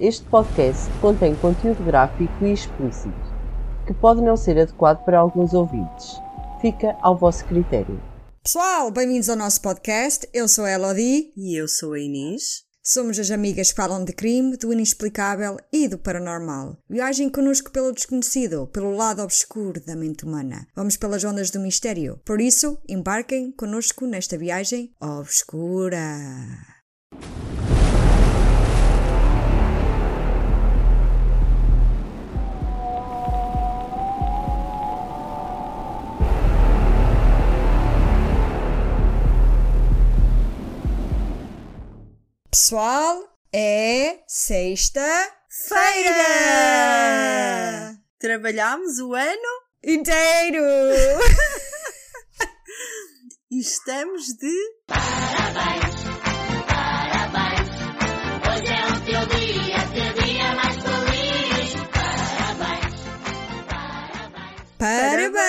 Este podcast contém conteúdo gráfico e explícito, que pode não ser adequado para alguns ouvintes. Fica ao vosso critério. Pessoal, bem-vindos ao nosso podcast. Eu sou a Elodie. E eu sou a Inês. Somos as amigas que falam de crime, do inexplicável e do paranormal. Viagem connosco pelo desconhecido, pelo lado obscuro da mente humana. Vamos pelas ondas do mistério. Por isso, embarquem connosco nesta viagem obscura. Pessoal, é sexta-feira! Trabalhámos o ano Inteiro! e estamos de. Parabéns, parabéns. Hoje é o teu dia, teu dia mais feliz. Parabéns, parabéns.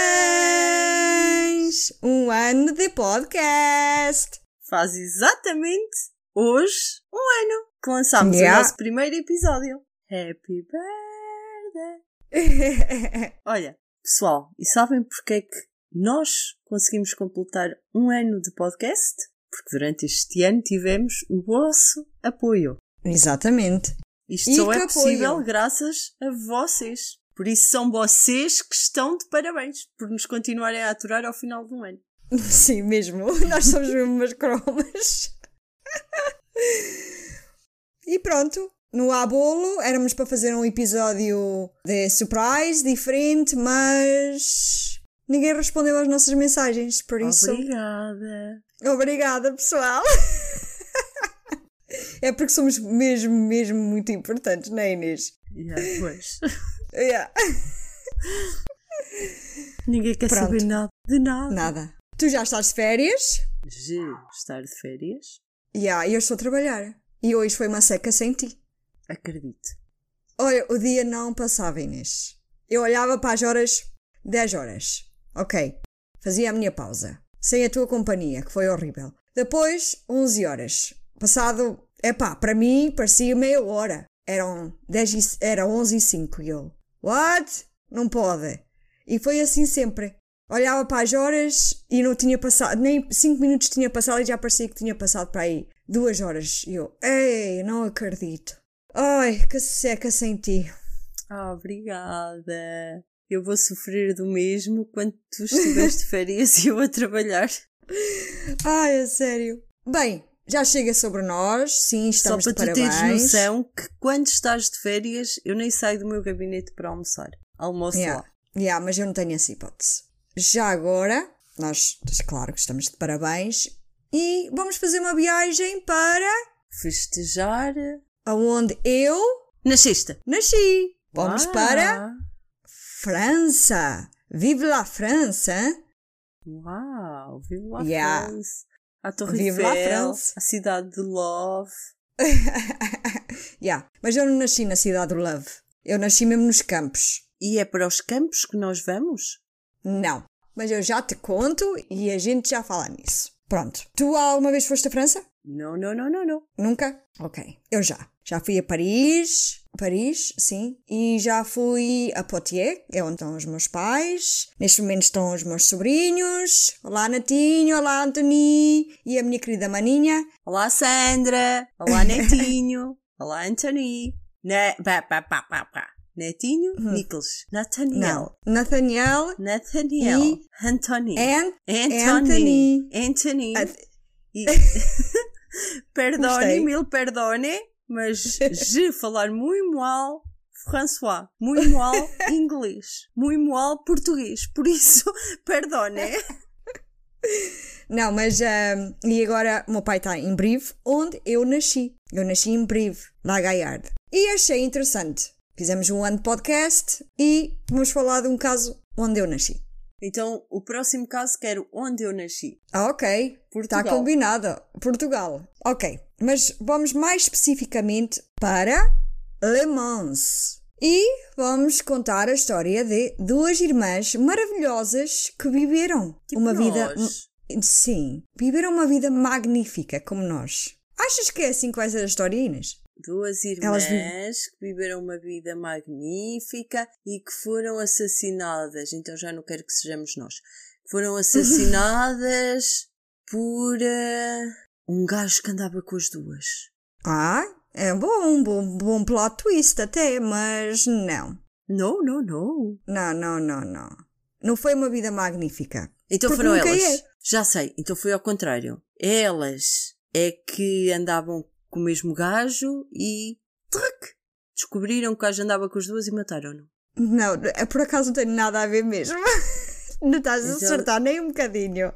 Parabéns! Um ano de podcast! Faz exatamente hoje um ano que lançámos Yeah. o nosso primeiro episódio. Happy birthday! Olha, pessoal, e sabem porque é que nós conseguimos completar um ano de podcast? Porque durante este ano tivemos o vosso apoio. Exatamente. Isto E só é possível apoio. graças a vocês. Por isso são vocês que estão de parabéns por nos continuarem a aturar ao final do ano. Sim, mesmo. Nós somos mesmo umas cromas. E pronto. No A Bolo éramos para fazer um episódio de surprise, diferente, mas ninguém respondeu às nossas mensagens, por isso. Obrigada. Obrigada, pessoal. É porque somos mesmo, mesmo muito importantes, não é, Inês? Yeah, pois. Yeah. Ninguém quer Pronto. saber nada de nada. Nada. Tu já estás de férias? De estar de férias, Yeah, eu estou a trabalhar. E hoje foi uma seca sem ti. acredito. Olha, o dia não passava, Inês. Eu olhava para as horas, 10 horas. Ok. Fazia a minha pausa. Sem a tua companhia, que foi horrível. Depois, 11 horas. Passado, epá, para mim parecia meia hora. Eram 10 e, era 11 e 5 e eu. What? Não pode. E foi assim sempre. Olhava para as horas e não tinha passado, nem 5 minutos tinha passado e já parecia que tinha passado para aí duas horas. E eu, ei, não acredito. Ai, que seca sem ti. Ah, obrigada. Eu vou sofrer do mesmo quando tu estiveres de férias e eu a trabalhar. Ai, é sério. Bem, já chega sobre nós. Sim, Só estamos para de tu teres parabéns. noção que quando estás de férias eu nem saio do meu gabinete para almoçar. Almoço Yeah. lá. Yeah, mas eu não tenho essa hipótese. Já agora, nós, claro que estamos de parabéns. E vamos fazer uma viagem para Festejar aonde eu na sexta. nasci. Vamos Uau. para França. Vive la hein? Uau, vive lá Yeah. France. A Torre Vive la Eiffel, France. a cidade de Love. yeah. Mas eu não nasci na cidade do Love. Eu nasci mesmo nos campos. E é para os campos que nós vamos? Não. Mas eu já te conto e a gente já fala nisso. Pronto. Tu alguma vez foste à França? Não, não, não, não, não. Nunca? Ok. Eu já. Já fui a Paris. Paris, sim. E já fui a Poitiers, é onde estão os meus pais. Neste momento estão os meus sobrinhos. Olá, Natinho. Olá, Antoni. E a minha querida maninha. Olá, Sandra. Olá, Netinho. Olá, Anthony. Ne pá, pá, pá, pá, pá. Netinho, Nicholas. Nathaniel. Não. Nathaniel. Nathaniel. E- Anthony. And Anthony. Anthony. Anth- E- Perdone, mil perdone, mas je falar muito mal François, muito mal inglês, muito mal português, por isso, perdone. Não, mas ahm, e agora o meu pai está em Brive, onde eu nasci. Eu nasci em Brive, na Gaillard. E achei interessante. Fizemos um ano de podcast e vamos falar de um caso onde eu nasci. Então, o próximo caso quero onde eu nasci. Ah, ok. Portugal. Está combinado. Portugal. Ok. Mas vamos mais especificamente para Le Mans. E vamos contar a história de duas irmãs maravilhosas que viveram Tipo uma vida. nós. Sim, viveram uma vida magnífica como nós. Achas que é assim que vai ser a história, Inês? Duas irmãs que viveram uma vida magnífica e que foram assassinadas. Então já não quero que sejamos nós. Foram assassinadas por eh, um gajo que andava com as duas. Ah, é bom, bom, bom plot twist até, mas não. Não, não, não. Não, não, não, não. Não foi uma vida magnífica. Então Porque foram elas. é. Já sei, então foi ao contrário. Elas é que andavam com o mesmo gajo e. Truc! Descobriram que o gajo andava com as duas e mataram-no. Não, é por acaso não tem nada a ver mesmo. Não estás a Então- acertar nem um bocadinho.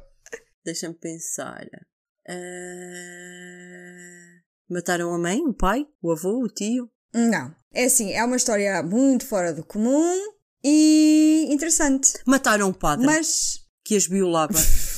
Deixa-me pensar. Ah, Mataram a mãe, o pai, o avô, o tio? Não. É assim, é uma história muito fora do comum e interessante. Mataram o padre Mas que as violava.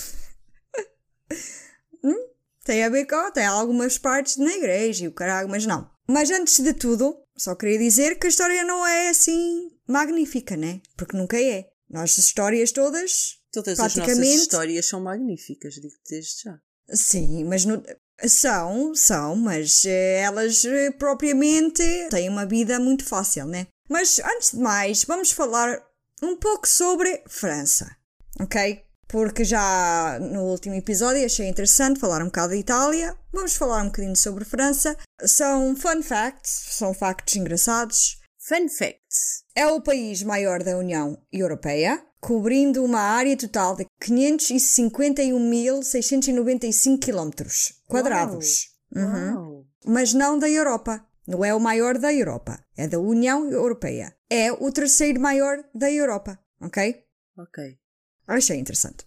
tem a ver com, tem algumas partes na igreja e o caralho, mas não. Mas antes de tudo, só queria dizer que a história não é assim magnífica, né? Porque nunca é. Nossas histórias todas, Todas as nossas Praticamente- histórias são magníficas, digo-te desde já. sim, mas no- são, são, mas eh, elas eh, propriamente têm uma vida muito fácil, né? Mas antes de mais, vamos falar um pouco sobre França, ok? Porque já no último episódio achei interessante falar um bocado da Itália. Vamos falar um bocadinho sobre França. São fun facts, são factos engraçados. Fun facts. É o país maior da União Europeia, cobrindo uma área total de 551.695 km quadrados. Uhum. Mas não da Europa. Não é o maior da Europa. É da União Europeia. É o terceiro maior da Europa. Ok? Ok. Achei interessante.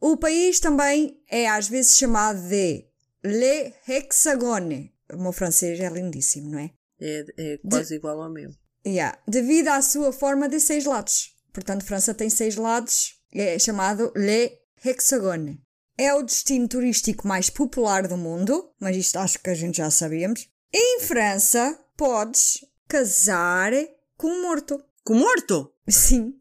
O país também é às vezes chamado de Le Hexagone. O meu francês é lindíssimo, não é? É, é quase igual ao meu. Yeah. Devido à sua forma de seis lados. Portanto, França tem seis lados. É chamado Le Hexagone. É o destino turístico mais popular do mundo, mas isto acho que a gente já sabíamos. Em França, podes casar com um morto. Com morto? Sim.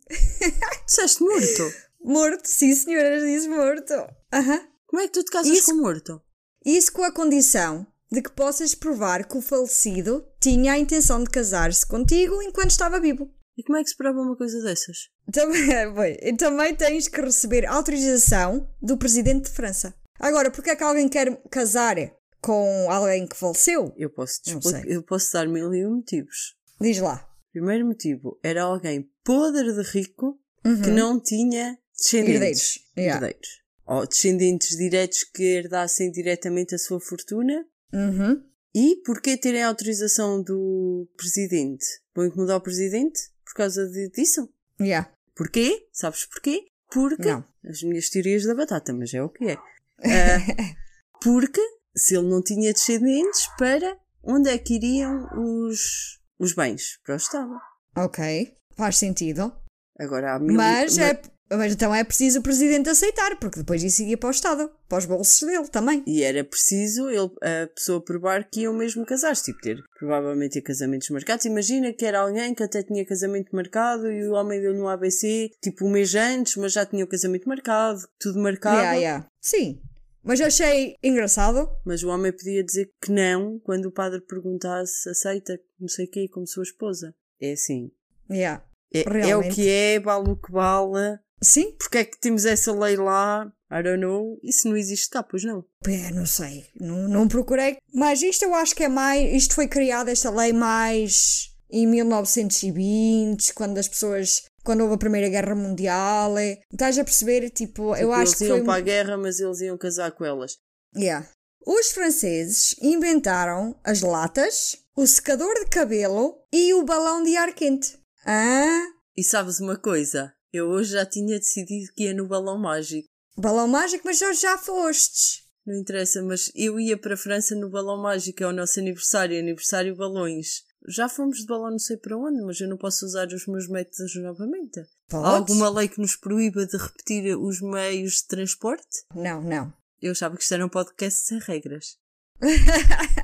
Disseste morto? Morto, sim, senhora, disse morto. Aham. Como é que tu te casas Isso- com morto? Isso com a condição de que possas provar que o falecido tinha a intenção de casar-se contigo enquanto estava vivo. E como é que se prova uma coisa dessas? Também, bem, e também tens que receber autorização do presidente de França. Agora, porque é que alguém quer casar com alguém que faleceu? Eu posso, eu posso dar mil e um motivos. Diz lá. Primeiro motivo era alguém podre de rico que não tinha descendentes. Herdeiros, yeah. Herdeiros. Ou descendentes diretos que herdassem diretamente a sua fortuna. Uhum. E porquê terem autorização do presidente? Vão incomodar o presidente por causa de, disso? Yeah. Porquê? Sabes porquê? Porque. Não. As minhas teorias da batata, mas é o que é. Ah, porque se ele não tinha descendentes, para onde é que iriam os, os bens? Para o Estado. Ok. Faz sentido. Agora há mil. Mas, ma- é, mas então é preciso o presidente aceitar, porque depois isso ia para o Estado, para os bolsos dele também. E era preciso ele, a pessoa provar que iam mesmo casar-se, tipo ter provavelmente ter casamentos marcados. Imagina que era alguém que até tinha casamento marcado e o homem deu-lhe um ABC, tipo um mês antes, mas já tinha o casamento marcado, tudo marcado. Yeah, yeah. Sim. Mas eu achei engraçado. Mas o homem podia dizer que não quando o padre perguntasse, aceita, não sei o quê, como sua esposa. É assim. Yeah. É, é o que é, vale o que vale. Sim? Porque é que temos essa lei lá? I don't know. Isso não existe cá, pois não. É, não sei, não, não procurei. Mas isto eu acho que é mais. Isto foi criado, esta lei, mais em 1920, quando as pessoas. Quando houve a Primeira Guerra Mundial. É, estás a perceber? Tipo, eu Tipo, acho eles que iam foi. para a guerra, mas eles iam casar com elas. Yeah. Os franceses inventaram as latas, o secador de cabelo e o balão de ar quente. Ah, E sabes uma coisa? Eu hoje já tinha decidido que ia no balão mágico. balão mágico, mas já, já fostes. Não interessa, mas eu ia para a França no balão mágico, é o nosso aniversário, aniversário balões. Já fomos de balão não sei para onde, mas eu não posso usar os meus métodos novamente. Há Podes? alguma lei que nos proíba de repetir os meios de transporte? Não, não. Eu achava que isto era um podcast sem regras.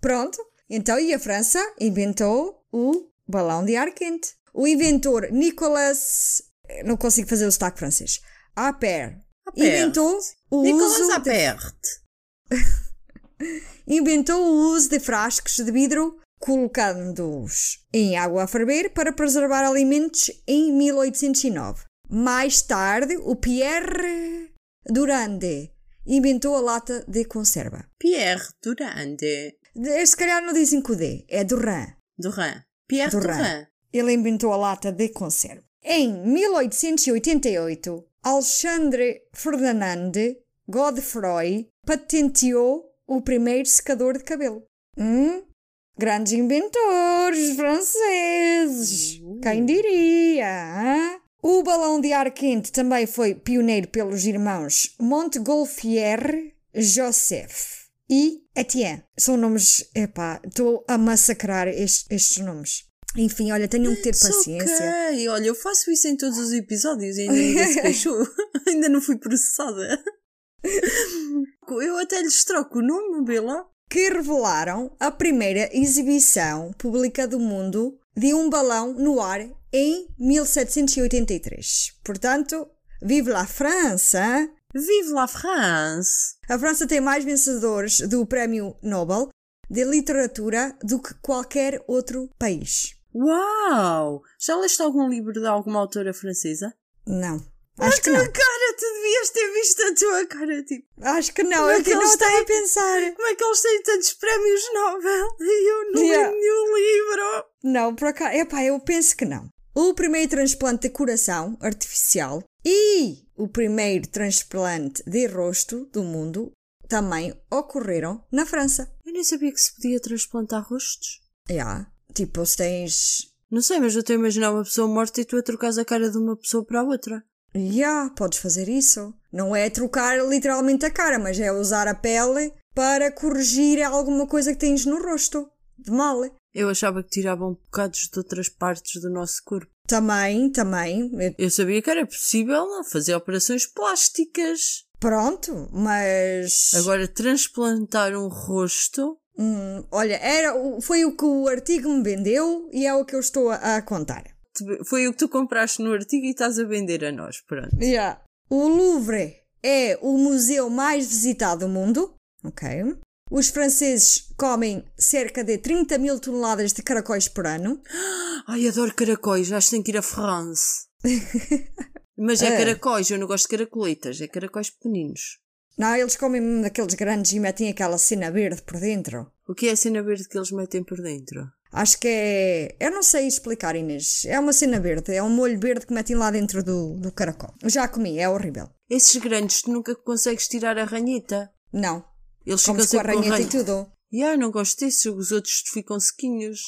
Pronto, então e a França inventou o balão de ar quente. O inventor Nicolas. Não consigo fazer o sotaque francês. Appert. Appert. Inventou o Nicolas uso. de- inventou o uso de frascos de vidro colocando-os em água a ferver para preservar alimentos em 1809. Mais tarde, o Pierre Durande inventou a lata de conserva. Pierre Durande. De- Se calhar não dizem com o D, é Durand. Duran. Pierre Duran. Duran. Ele inventou a lata de conserva. Em 1888, Alexandre Ferdinand Godefroy patenteou o primeiro secador de cabelo. Hum? Grandes inventores franceses! Quem diria? hã? O balão de ar quente também foi pioneiro pelos irmãos Montgolfier Joseph e Etienne. São nomes, epá, estou a massacrar estes, estes nomes. Enfim, olha, tenham que ter It's paciência. ok. Olha, eu faço isso em todos os episódios e ainda ninguém se queixou. ainda não fui processada. Eu até lhes troco o nome, lá. que revelaram a primeira exibição pública do mundo de um balão no ar em 1783. Portanto, vive la França! Vive la France! A França tem mais vencedores do Prémio Nobel de Literatura do que qualquer outro país. Uau! Já leste algum livro de alguma autora francesa? Não. Acho que não. cara, tu devias ter visto a tua cara, tipo, Acho que não. É Eu que que não estava têm- a pensar. como é que eles têm tantos prémios Nobel e eu não Yeah. li nenhum livro? Não, por acaso. Epá, eu penso que não. O primeiro transplante de coração artificial e o primeiro transplante de rosto do mundo também ocorreram na França. Eu nem sabia que se podia transplantar rostos. Já. Tipo, se tens. Não sei, mas eu estou a imaginar uma pessoa morta e tu a trocares a cara de uma pessoa para a outra. Já, podes fazer isso. Não é trocar literalmente a cara, mas é usar a pele para corrigir alguma coisa que tens no rosto. De mal. Eu achava que tiravam bocados de outras partes do nosso corpo. Também, também. eu- Eu sabia que era possível fazer operações plásticas. Pronto, mas. Agora, transplantar um rosto. Hum, olha, era, foi o que o artigo me vendeu e é o que eu estou a, a contar. Foi o que tu compraste no artigo e estás a vender a nós. Pronto. Yeah. O Louvre é o museu mais visitado do mundo. Ok. Os franceses comem cerca de 30 mil toneladas de caracóis por ano. Ai, adoro caracóis. Acho que tenho que ir a France. Mas é, É. caracóis. Eu não gosto de caracoletas. É caracóis pequeninos. Não, eles comem mesmo daqueles grandes e metem aquela cena verde por dentro. O que é a cena verde que eles metem por dentro? Acho que é. Eu não sei explicar, Inês. É uma cena verde. É um molho verde que metem lá dentro do, do caracol. Já comi, é horrível. Esses grandes tu nunca consegues tirar a ranheta. Não. Eles ficam com a ranheta e tudo. Ya, eu não gosto desses. Os outros ficam sequinhos.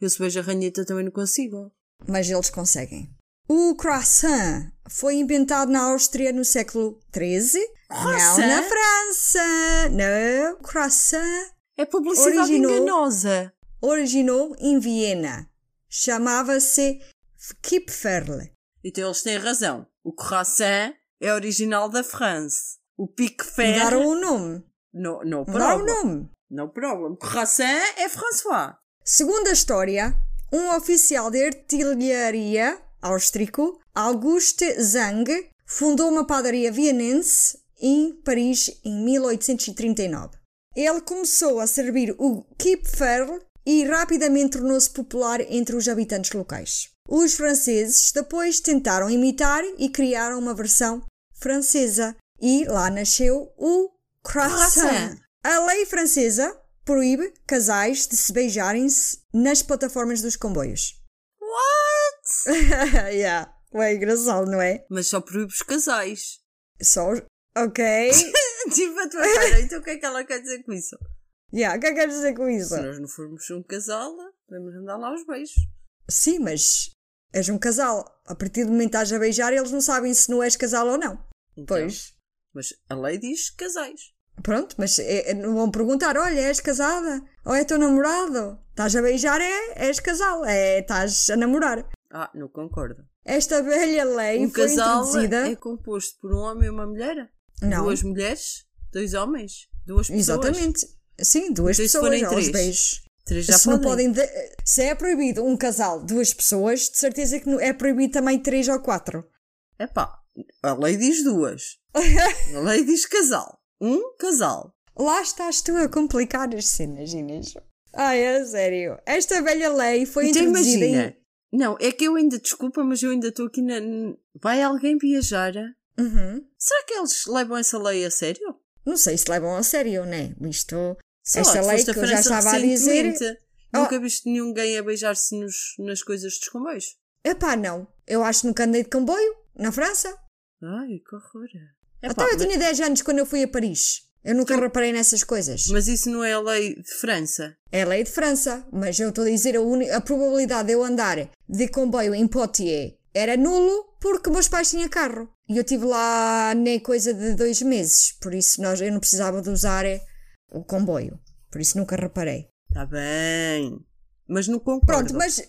Eu se vejo a ranheta também não consigo. mas eles conseguem. O croissant foi inventado na Áustria no século XIII. Não Croissant? na França. Não. Croissant É publicidade Originou- enganosa. originou em Viena. Chamava-se Kipferl. Então eles têm razão. O croissant é original da France. O pique ferro... Mudaram o nome. No, no Mudaram o problem. nome. No problem. Croissant é François. Segundo a história, um oficial de artilharia austríaco, Auguste Zang, fundou uma padaria vienense em Paris em 1839. Ele começou a servir o Kipferl e rapidamente tornou-se popular entre os habitantes locais. Os franceses depois tentaram imitar e criaram uma versão francesa e lá nasceu o croissant. Croissant. A lei francesa proíbe casais de se beijarem-se nas plataformas dos comboios. Yeah. É engraçado, não é? Mas só proíbe os casais. Só. Ok. tipo a tua cara. Então o que é que ela quer dizer com isso? yeah. O que é que queres dizer com isso? Se nós não formos um casal, podemos andar lá aos beijos. Sim, mas és um casal. A partir do momento que estás a beijar, eles não sabem se não és casal ou não. Então, Pois. Mas a lei diz casais. Pronto, mas é- é- não vão perguntar: olha, és casada? Ou é teu namorado? Estás a beijar, é, és casal. É, estás a namorar. Ah, não concordo. Esta velha lei Um foi casal introduzida. é composto por um homem e uma mulher? Não. Duas mulheres? Dois homens? Duas pessoas? Exatamente. Sim, duas Então, e se pessoas forem três? Três já se, não podem. podem de- se é proibido um casal, duas pessoas, de certeza que não- é proibido também três ou quatro. Epá, a lei diz duas. a lei diz casal. Um casal. Lá estás tu a complicar as cenas, Inês. Ai, é sério. Esta velha lei foi Então introduzida imagina. em... Não, é que eu ainda, desculpa, mas eu ainda estou aqui na. Vai alguém viajar? Uhum. Será que eles levam essa lei a sério? Não sei se levam a sério, né? Isto... Sei Esta lei que eu já estava a dizer- recentemente. Oh. Nunca viste ninguém a beijar-se nas coisas dos comboios? Epá, não. Eu acho que nunca andei de comboio, na França. Ai, que horror. Epá, Então eu mas, tinha 10 anos quando eu fui a Paris. Eu nunca reparei nessas coisas. mas isso não é a lei de França. É lei de França, mas eu estou a dizer a, a probabilidade de eu andar de comboio em Poitiers era nulo porque meus pais tinham carro. E eu estive lá nem coisa de dois meses, por isso nós, eu não precisava de usar eh, o comboio. Por isso nunca reparei. Está bem. Mas não concordo. Pronto, mas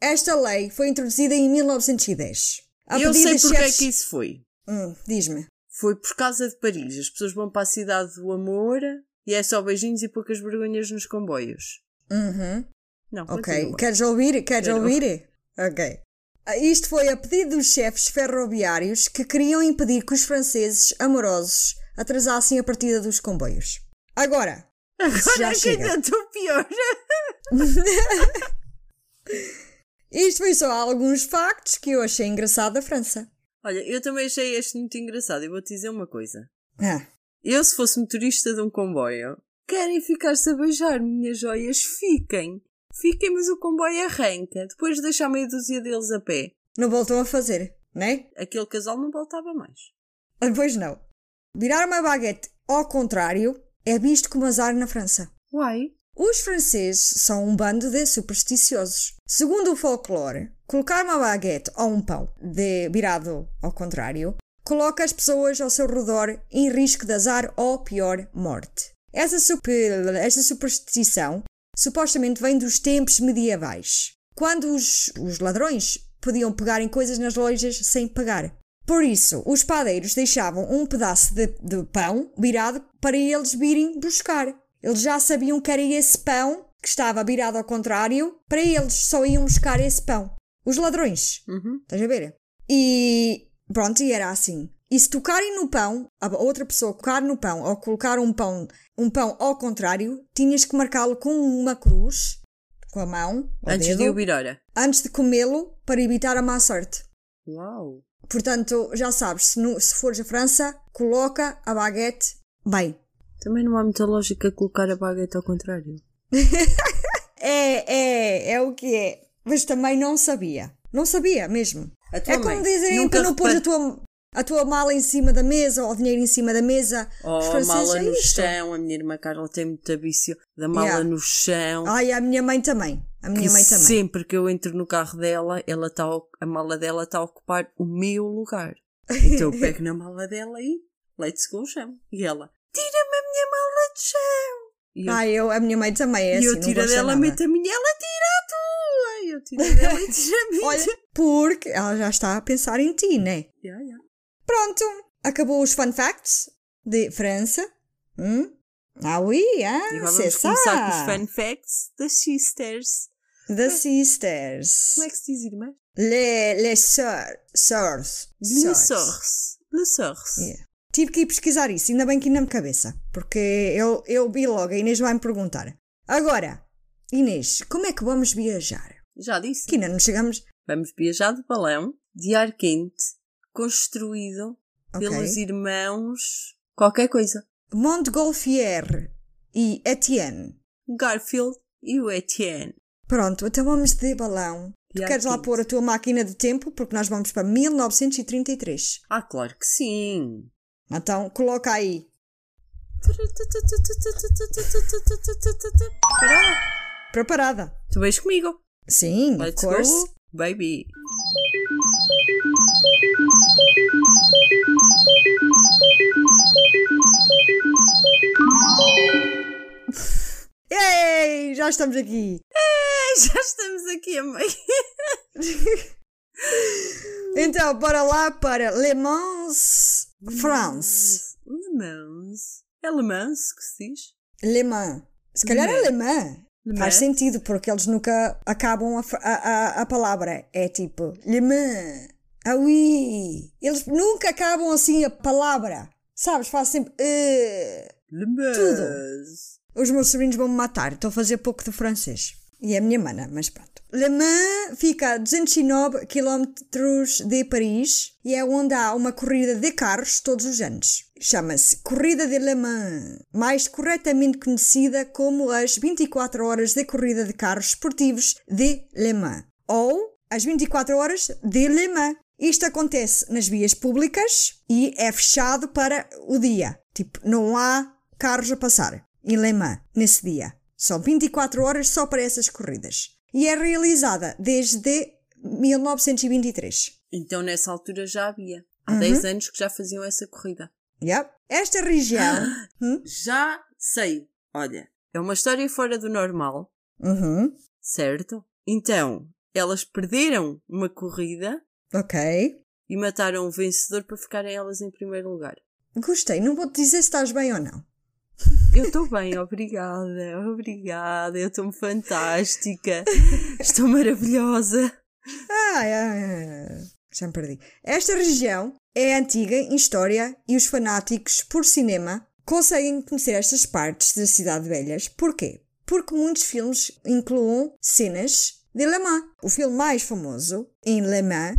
esta lei foi introduzida em 1910. A Eu sei porque é chefes- que isso foi. Hum, Diz-me. Foi por causa de Paris. As pessoas vão para a cidade do amor e é só beijinhos e poucas vergonhas nos comboios. Uhum. Não, Ok. continua. Queres ouvir? Queres Quero. ouvir? Ok. Ah, Isto foi a pedido dos chefes ferroviários que queriam impedir que os franceses amorosos atrasassem a partida dos comboios. Agora, Agora já é que ainda estou pior. isto foi só alguns factos que eu achei engraçado da França. Olha, eu também achei este muito engraçado. Eu vou-te dizer uma coisa. Ah, Eu, se fosse motorista de um comboio, querem ficar-se a beijar, minhas joias, fiquem. Fiquem, mas o comboio arranca. Depois de deixar meia dúzia deles a pé. não voltou a fazer, né? Aquele casal não voltava mais. Ah, Pois não. Virar uma baguete ao contrário é visto como azar na França. Uai. Os franceses são um bando de supersticiosos. Segundo o folclore, colocar uma baguete ou um pão de virado ao contrário coloca as pessoas ao seu redor em risco de azar ou pior, morte. Essa, super- esta superstição supostamente vem dos tempos medievais, quando os, os ladrões podiam pegar em coisas nas lojas sem pagar. Por isso, os padeiros deixavam um pedaço de, de pão virado para eles virem buscar. Eles já sabiam que era esse pão que estava virado ao contrário, para eles só iam buscar esse pão. Os ladrões. Uhum. Estás a ver? E pronto, e era assim. E se tocarem no pão, a outra pessoa tocar no pão ou colocar um pão, um pão ao contrário, tinhas que marcá-lo com uma cruz, com a mão, Antes dedo, de o virar. antes de comê-lo para evitar a má sorte. Uau. Portanto, já sabes, se, no, se fores a França, coloca a baguete bem. Também não há muita lógica colocar a baguete ao contrário. É, é, é o que é. Mas também não sabia. Não sabia mesmo. É como nunca que não pôs a tua, a tua mala em cima da mesa ou o dinheiro em cima da mesa. Oh, Os a mala é no isto. chão. A minha irmã Carla tem muita vício da mala Yeah. no chão. Ai, a minha mãe também. A minha que mãe também. sempre que eu entro no carro dela, ela tá, a mala dela está a ocupar o meu lugar. Então eu pego na mala dela e let's go ao chão. E ela, tira-me a minha mala do chão. E eu, Ai, eu, a minha mãe também é e assim. eu não tiro dela, meto a minha, ela tira a tua. E eu tiro dela e tiro a minha. Olha, porque ela já está a pensar em ti, né? Yeah, yeah. Pronto, acabou os fun facts de França. Hum? Ah, oui, ah, E agora vamos começar com os fun facts das sisters. The sisters. Como é que se diz, irmã? Les, les sœurs. Sœurs. Le Sœurs. source. Le source. Yeah. Tive que ir pesquisar isso, ainda bem que ainda me cabeça. Porque eu, eu vi logo, a Inês vai me perguntar. Agora, Inês, como é que vamos viajar? Já disse. Que ainda não chegamos. Vamos viajar de balão de ar quente, construído Ok. pelos irmãos. qualquer coisa. Montgolfier e Etienne. Garfield e o Etienne. Pronto, então vamos de balão. Tu queres lá pôr a tua máquina de tempo? Porque nós vamos para 1933. Ah, claro que sim. Então, coloca aí. Lá. Preparada? Tu vais comigo. Sim, of Let's course. go, baby. Ei, já estamos aqui. Já estamos aqui meio. Então, bora lá para Le Mans, France. Le Mans. É Le Mans que se diz? Le Mans. Se calhar é Le Mans. Le Faz Mans. sentido, porque eles nunca acabam a, a, a, palavra. É tipo, Le Mans. Ah oui. Eles nunca acabam assim a palavra. Sabes? Faz sempre. "eh". Le Mans. Os meus sobrinhos vão me matar, estou a fazer pouco de francês. E é a minha mana, mas pronto. Le Mans fica a 209 km de Paris e é onde há uma corrida de carros todos os anos. Chama-se Corrida de Le Mans, mais corretamente conhecida como as 24 horas de corrida de carros esportivos de Le Mans ou as 24 horas de Le Mans. Isto acontece nas vias públicas e é fechado para o dia. Tipo, não há carros a passar em Le Mans nesse dia. São 24 horas só para essas corridas. E é realizada desde 1923. Então nessa altura já havia. Há 10 anos que já faziam essa corrida. Yep. Esta região. Hum? Já sei. Olha, é uma história fora do normal, Uhum. certo? Então, elas perderam uma corrida Ok. e mataram o vencedor para ficarem elas em primeiro lugar. Gostei. Não vou-te dizer se estás bem ou não. Eu estou bem, obrigada, obrigada. Eu estou fantástica. Estou maravilhosa. Ai. Já me perdi. Esta região é antiga em história e os fanáticos por cinema conseguem conhecer estas partes da Cidade Velhas. Porquê? Porque muitos filmes incluem cenas de Le Mans. O filme mais famoso em Le Mans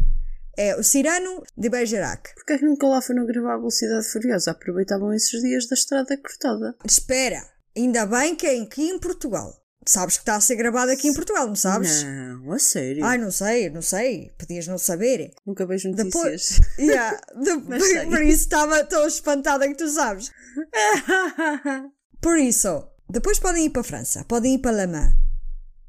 é O Cirano de Bergerac. Porquê é que nunca lá foram gravar a Velocidade Furiosa? Aproveitavam esses dias da estrada cortada. Espera, ainda bem que é aqui em Portugal. Sabes que está a ser gravado aqui em Portugal, não sabes? Não, a sério. Ai, não sei, não sei. Podias não saber. Nunca vejo notícias. Depois, yeah, de- por isso estava tão espantada que tu sabes. Por isso, depois podem ir para a França, podem ir para Le Mans.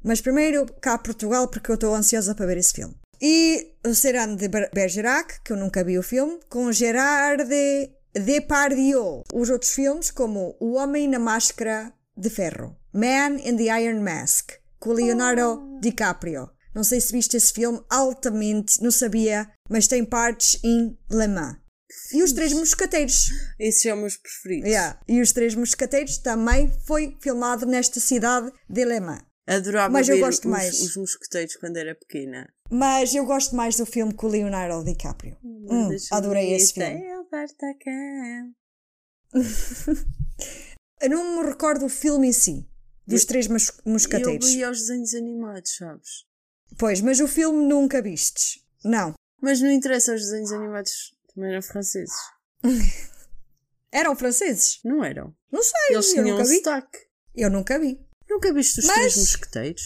Mas primeiro cá a Portugal, porque eu estou ansiosa para ver esse filme. E o Serano de Ber- Bergerac, que eu nunca vi o filme, com Gerard de Depardieu. Os outros filmes, como O Homem na Máscara de Ferro, Man in the Iron Mask, com Leonardo DiCaprio. Não sei se viste esse filme, altamente, não sabia, mas tem partes em Le Mans. E os Três Moscateiros. Esses são os meus preferidos. Yeah. E os Três Moscateiros também foi filmado nesta cidade de Le Mans. Adorava Mas eu ver gosto os, mais. os mosqueteiros quando era pequena. Mas eu gosto mais do filme com o Leonardo DiCaprio. Hum, Deixa-me adorei esse filme. Eu. Eu não me recordo o filme em si, dos Três Mos- Eu vi aos desenhos animados, sabes? Pois, mas o filme nunca vistes. Não. Mas não interessa, os desenhos animados também eram franceses. Eram franceses? Não eram? Não sei, Eles eu tinham nunca um vi. sotaque. Eu nunca vi. Nunca viste os Mas- Três Mosqueteiros?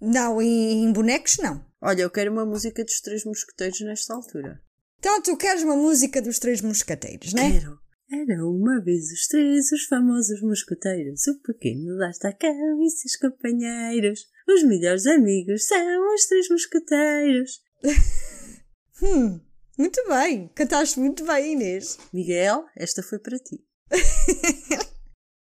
Não, em, bonecos não. Olha, eu quero uma música dos Três Mosqueteiros nesta altura. Então tu queres uma música dos Três Moscateiros, né? Quero. Era uma vez os três, os famosos mosqueteiros, o pequeno D'Artacão e seus companheiros. Os melhores amigos são os três mosqueteiros. Hum, muito bem. Cantaste muito bem, Inês. Miguel, esta foi para ti.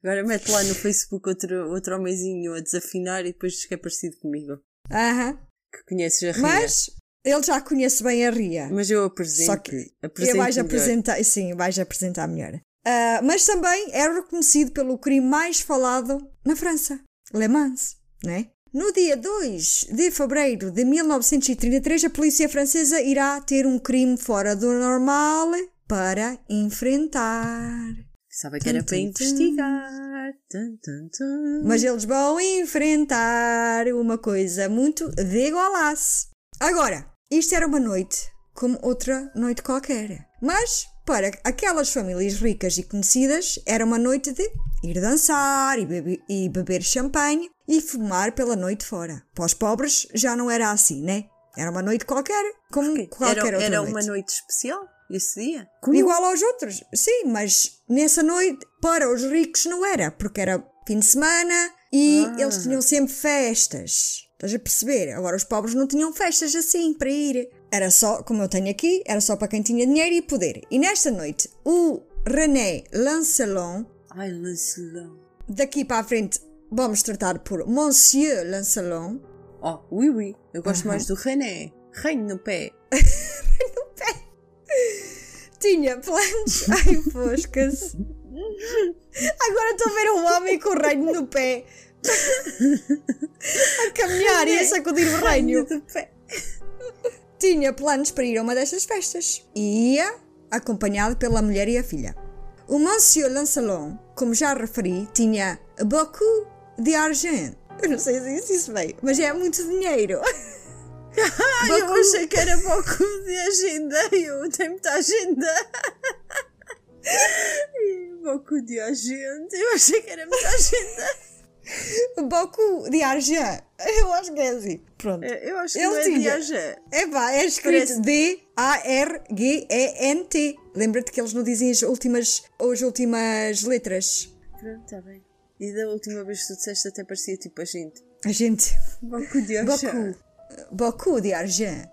Agora mete lá no Facebook outro, outro homenzinho a desafinar e depois diz que é parecido comigo. Aham. Que conheces a Ria. Mas ele já conhece bem a Ria. Mas eu apresento. Só que apresento vais melhor. apresentar, sim, vais apresentar melhor. Ah, mas também é reconhecido pelo crime mais falado na França, Le Mans, né? No dia 2 de fevereiro de 1933, a polícia francesa irá ter um crime fora do normal para enfrentar. Sabe que era Tum, para tum, investigar. Tum. Mas eles vão enfrentar uma coisa muito de golaço. Agora, isto era uma noite como outra noite qualquer. Mas, para aquelas famílias ricas e conhecidas, era uma noite de ir dançar e, bebe- e beber champanhe e fumar pela noite fora. Para os pobres já não era assim, né? Era uma noite qualquer, como Era, qualquer outra era noite. uma noite especial esse dia? Igual aos outros, sim, mas nessa noite para os ricos não era, porque era fim de semana e Ah. eles tinham sempre festas. Estás a perceber? Agora os pobres não tinham festas assim para ir. Era só, como eu tenho aqui, era só para quem tinha dinheiro e poder. E nesta noite, o René Lancelon, Ai, Lancelot. daqui para a frente vamos tratar por Monsieur Lancelon, Oh, oui, oui. Eu gosto mais do René. Reino no pé. tinha planos. Ai, foscas. Agora estou a ver um homem com o reino no pé. a caminhar e a sacudir o reino. do pé. Tinha planos para ir a uma destas festas. E ia acompanhado pela mulher e a filha. O Monsieur Lancelot, como já referi, tinha beaucoup de argent. Eu não sei se isso bem, mas é muito dinheiro. Ah, eu Baku. achei que era pouco de agenda. Eu tenho muita agenda. Pouco de agenda. Eu achei que era muita agenda. beaucoup de argent. Eu acho que é assim. Pronto. É, Eu acho que Ele não é tinha. de agenda. É pá, é escrito D-A-R-G-E-N-T. Lembra-te que eles não dizem as últimas, as últimas letras. Pronto, está bem. E da última vez que tu disseste até parecia tipo a gente. A gente. Pouco de agenda. Beaucoup de argent.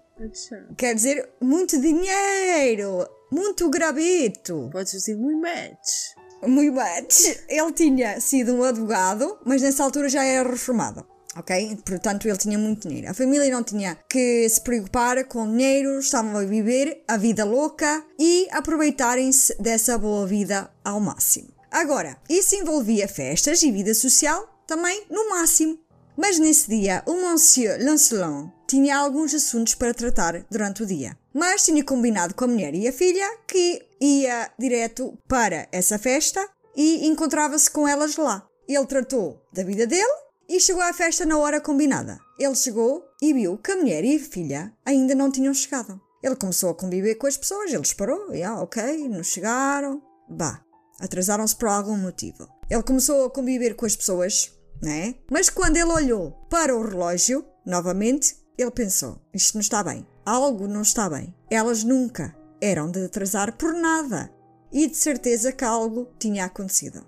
Quer dizer, muito dinheiro. Muito grabito. Podes dizer muito match. Muito much. Ele tinha sido um advogado, mas nessa altura já era reformado. Ok? Portanto, ele tinha muito dinheiro. A família não tinha que se preocupar com dinheiro, estavam a viver a vida louca e aproveitarem-se dessa boa vida ao máximo. Agora, isso envolvia festas e vida social também no máximo. Mas nesse dia, o Monsieur Lancelot tinha alguns assuntos para tratar durante o dia. Mas tinha combinado com a mulher e a filha que ia direto para essa festa e encontrava-se com elas lá. Ele tratou da vida dele e chegou à festa na hora combinada. Ele chegou e viu que a mulher e a filha ainda não tinham chegado. Ele começou a conviver com as pessoas, ele esperou, e ah, ok, não chegaram, bah, atrasaram-se por algum motivo. Ele começou a conviver com as pessoas, né? Mas quando ele olhou para o relógio, novamente, ele pensou: isto não está bem, algo não está bem. Elas nunca eram de atrasar por nada e de certeza que algo tinha acontecido.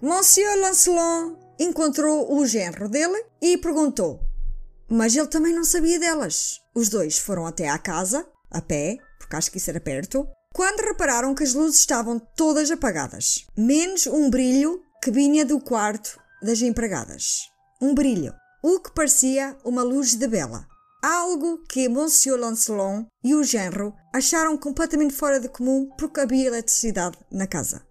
Monsieur Lancelot encontrou o genro dele e perguntou: mas ele também não sabia delas. Os dois foram até à casa, a pé, porque acho que isso era perto, quando repararam que as luzes estavam todas apagadas, menos um brilho que vinha do quarto das empregadas. Um brilho, o que parecia uma luz de vela. Algo que Monsieur Lancelot e o genro acharam completamente fora de comum porque havia eletricidade na casa.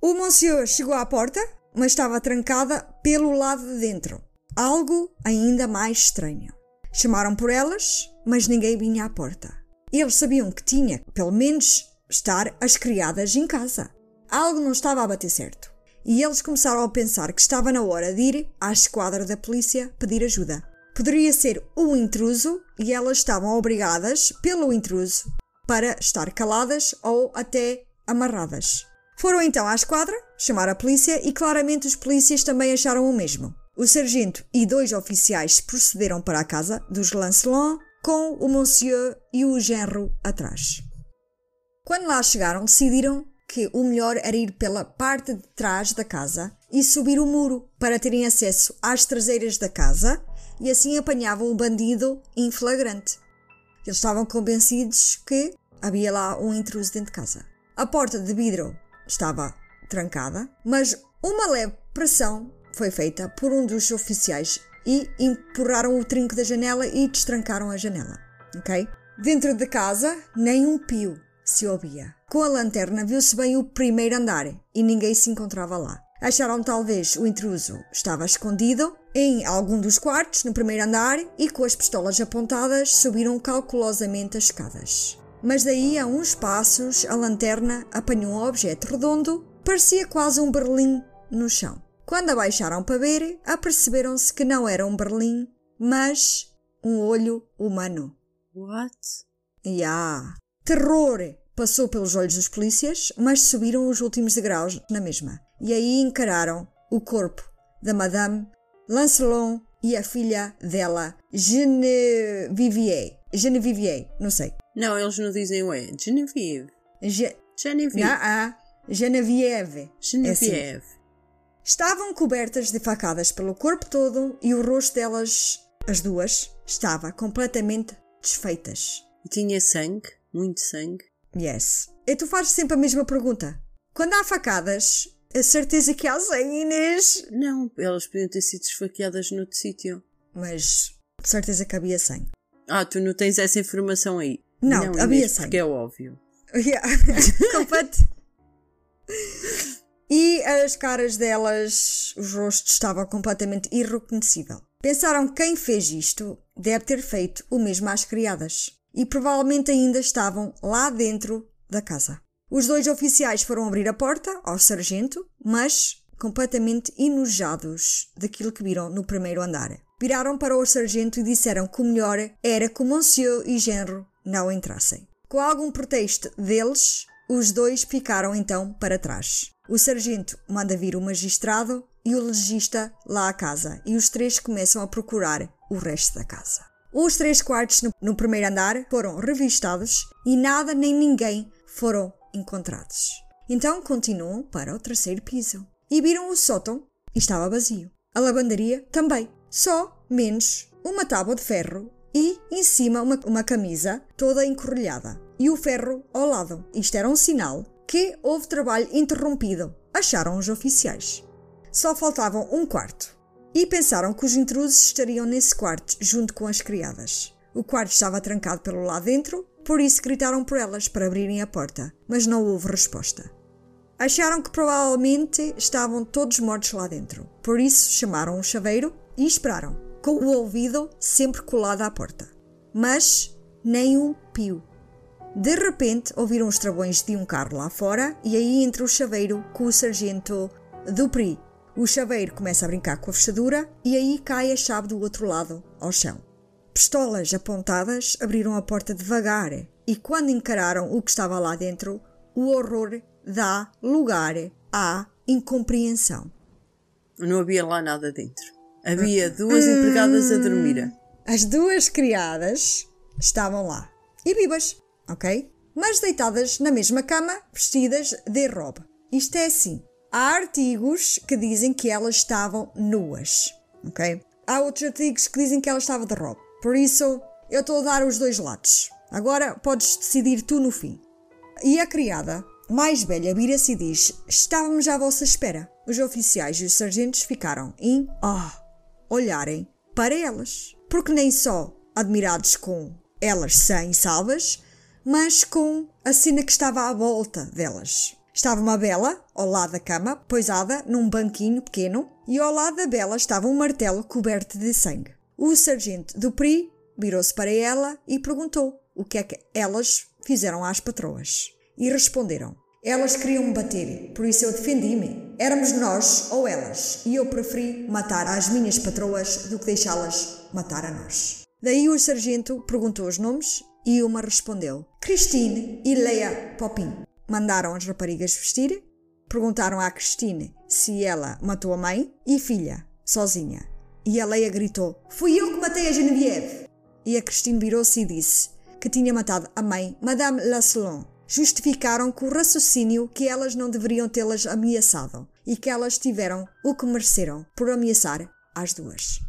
O Monsieur chegou à porta, mas estava trancada pelo lado de dentro. Algo ainda mais estranho. Chamaram por elas, mas ninguém vinha à porta. Eles sabiam que tinha, pelo menos, estar as criadas em casa. Algo não estava a bater certo. E eles começaram a pensar que estava na hora de ir à esquadra da polícia pedir ajuda. Poderia ser um intruso e elas estavam obrigadas, pelo intruso, para estar caladas ou até amarradas. Foram então à esquadra, chamar a polícia e claramente os polícias também acharam o mesmo. O sargento e dois oficiais procederam para a casa dos Lancelot com o Monsieur e o genro atrás. Quando lá chegaram, decidiram que o melhor era ir pela parte de trás da casa e subir o muro para terem acesso às traseiras da casa e assim apanhavam o bandido em flagrante. Eles estavam convencidos que havia lá um intruso dentro de casa. A porta de vidro estava trancada, mas uma leve pressão foi feita por um dos oficiais e empurraram o trinco da janela e destrancaram a janela. Ok? Dentro de casa, nem um pio se ouvia. Com a lanterna viu-se bem o primeiro andar e ninguém se encontrava lá. Acharam talvez o intruso estava escondido em algum dos quartos no primeiro andar e com as pistolas apontadas subiram cautelosamente as escadas. Mas daí a uns passos a lanterna apanhou um objeto redondo, parecia quase um berlim no chão. Quando abaixaram para ver, aperceberam-se que não era um berlim, mas um olho humano. What? Ya! Terror passou pelos olhos dos polícias, mas subiram os últimos degraus na mesma. E aí encararam o corpo da Madame Lancelot e a filha dela, Genevieve. Genevieve, não sei. Não, eles não dizem o é. Genevieve. Ge Genevieve. não, ah, Genevieve. É assim. Genevieve. Estavam cobertas de facadas pelo corpo todo e o rosto delas, as duas, estava completamente desfeitas. E tinha sangue. Muito sangue. Yes. E tu fazes sempre a mesma pergunta. Quando há facadas, a certeza que há sangue, Inês. Não, elas podiam ter sido esfaqueadas noutro sítio. Mas, de certeza que havia sangue. Ah, tu não tens essa informação aí. Não, havia Inês, sangue. Porque é óbvio. Yeah. Completo. E as caras delas, os rostos estavam completamente irreconhecível. Pensaram que quem fez isto deve ter feito o mesmo às criadas. E provavelmente ainda estavam lá dentro da casa. Os dois oficiais foram abrir a porta ao sargento, mas completamente enojados daquilo que viram no primeiro andar. Viraram para o sargento e disseram que o melhor era que Monsieur e Genro não entrassem. Com algum pretexto deles, os dois ficaram então para trás. O sargento manda vir o magistrado e o legista lá à casa, e os três começam a procurar o resto da casa. Os três quartos no, no primeiro andar foram revistados e nada nem ninguém foram encontrados. Então continuam para o terceiro piso e viram o sótão estava vazio. A lavandaria também, só menos uma tábua de ferro e em cima uma, uma camisa toda encorrelhada e o ferro ao lado. Isto era um sinal que houve trabalho interrompido, acharam os oficiais. Só faltavam um quarto e pensaram que os intrusos estariam nesse quarto junto com as criadas. O quarto estava trancado pelo lado dentro, por isso gritaram por elas para abrirem a porta, mas não houve resposta. Acharam que provavelmente estavam todos mortos lá dentro, por isso chamaram um chaveiro e esperaram, com o ouvido sempre colado à porta. Mas nem um pio. De repente ouviram os travões de um carro lá fora e aí entra o chaveiro com o sargento Dupri. O chaveiro começa a brincar com a fechadura e aí cai a chave do outro lado, ao chão. Pistolas apontadas abriram a porta devagar e quando encararam o que estava lá dentro, o horror dá lugar à incompreensão. Não havia lá nada dentro. Havia duas empregadas a dormir. As duas criadas estavam lá e vivas, ok? Mas deitadas na mesma cama, vestidas de robe. Isto é assim. Há artigos que dizem que elas estavam nuas, ok? Há outros artigos que dizem que elas estavam de robe. Por isso, eu estou a dar os dois lados. Agora podes decidir tu no fim. E a criada, mais velha, vira-se e diz: Estávamos à vossa espera. Os oficiais e os sargentos ficaram em oh, olharem para elas. Porque nem só admirados com elas sãs e salvas, mas com a cena que estava à volta delas. Estava uma bela ao lado da cama, poisada num banquinho pequeno, e ao lado da bela estava um martelo coberto de sangue. O sargento Dupri virou-se para ela e perguntou o que é que elas fizeram às patroas. E responderam: Elas queriam me bater, por isso eu defendi-me. Éramos nós ou elas, e eu preferi matar as minhas patroas do que deixá-las matar a nós. Daí o sargento perguntou os nomes e uma respondeu: Christine e Leia Popin. Mandaram as raparigas vestir, perguntaram à Christine se ela matou a mãe e filha, sozinha. E a Leia gritou: Fui eu que matei a Genevieve. E a Christine virou-se e disse que tinha matado a mãe, Madame Lasselon. Justificaram com o raciocínio que elas não deveriam tê-las ameaçado e que elas tiveram o que mereceram por ameaçar as duas.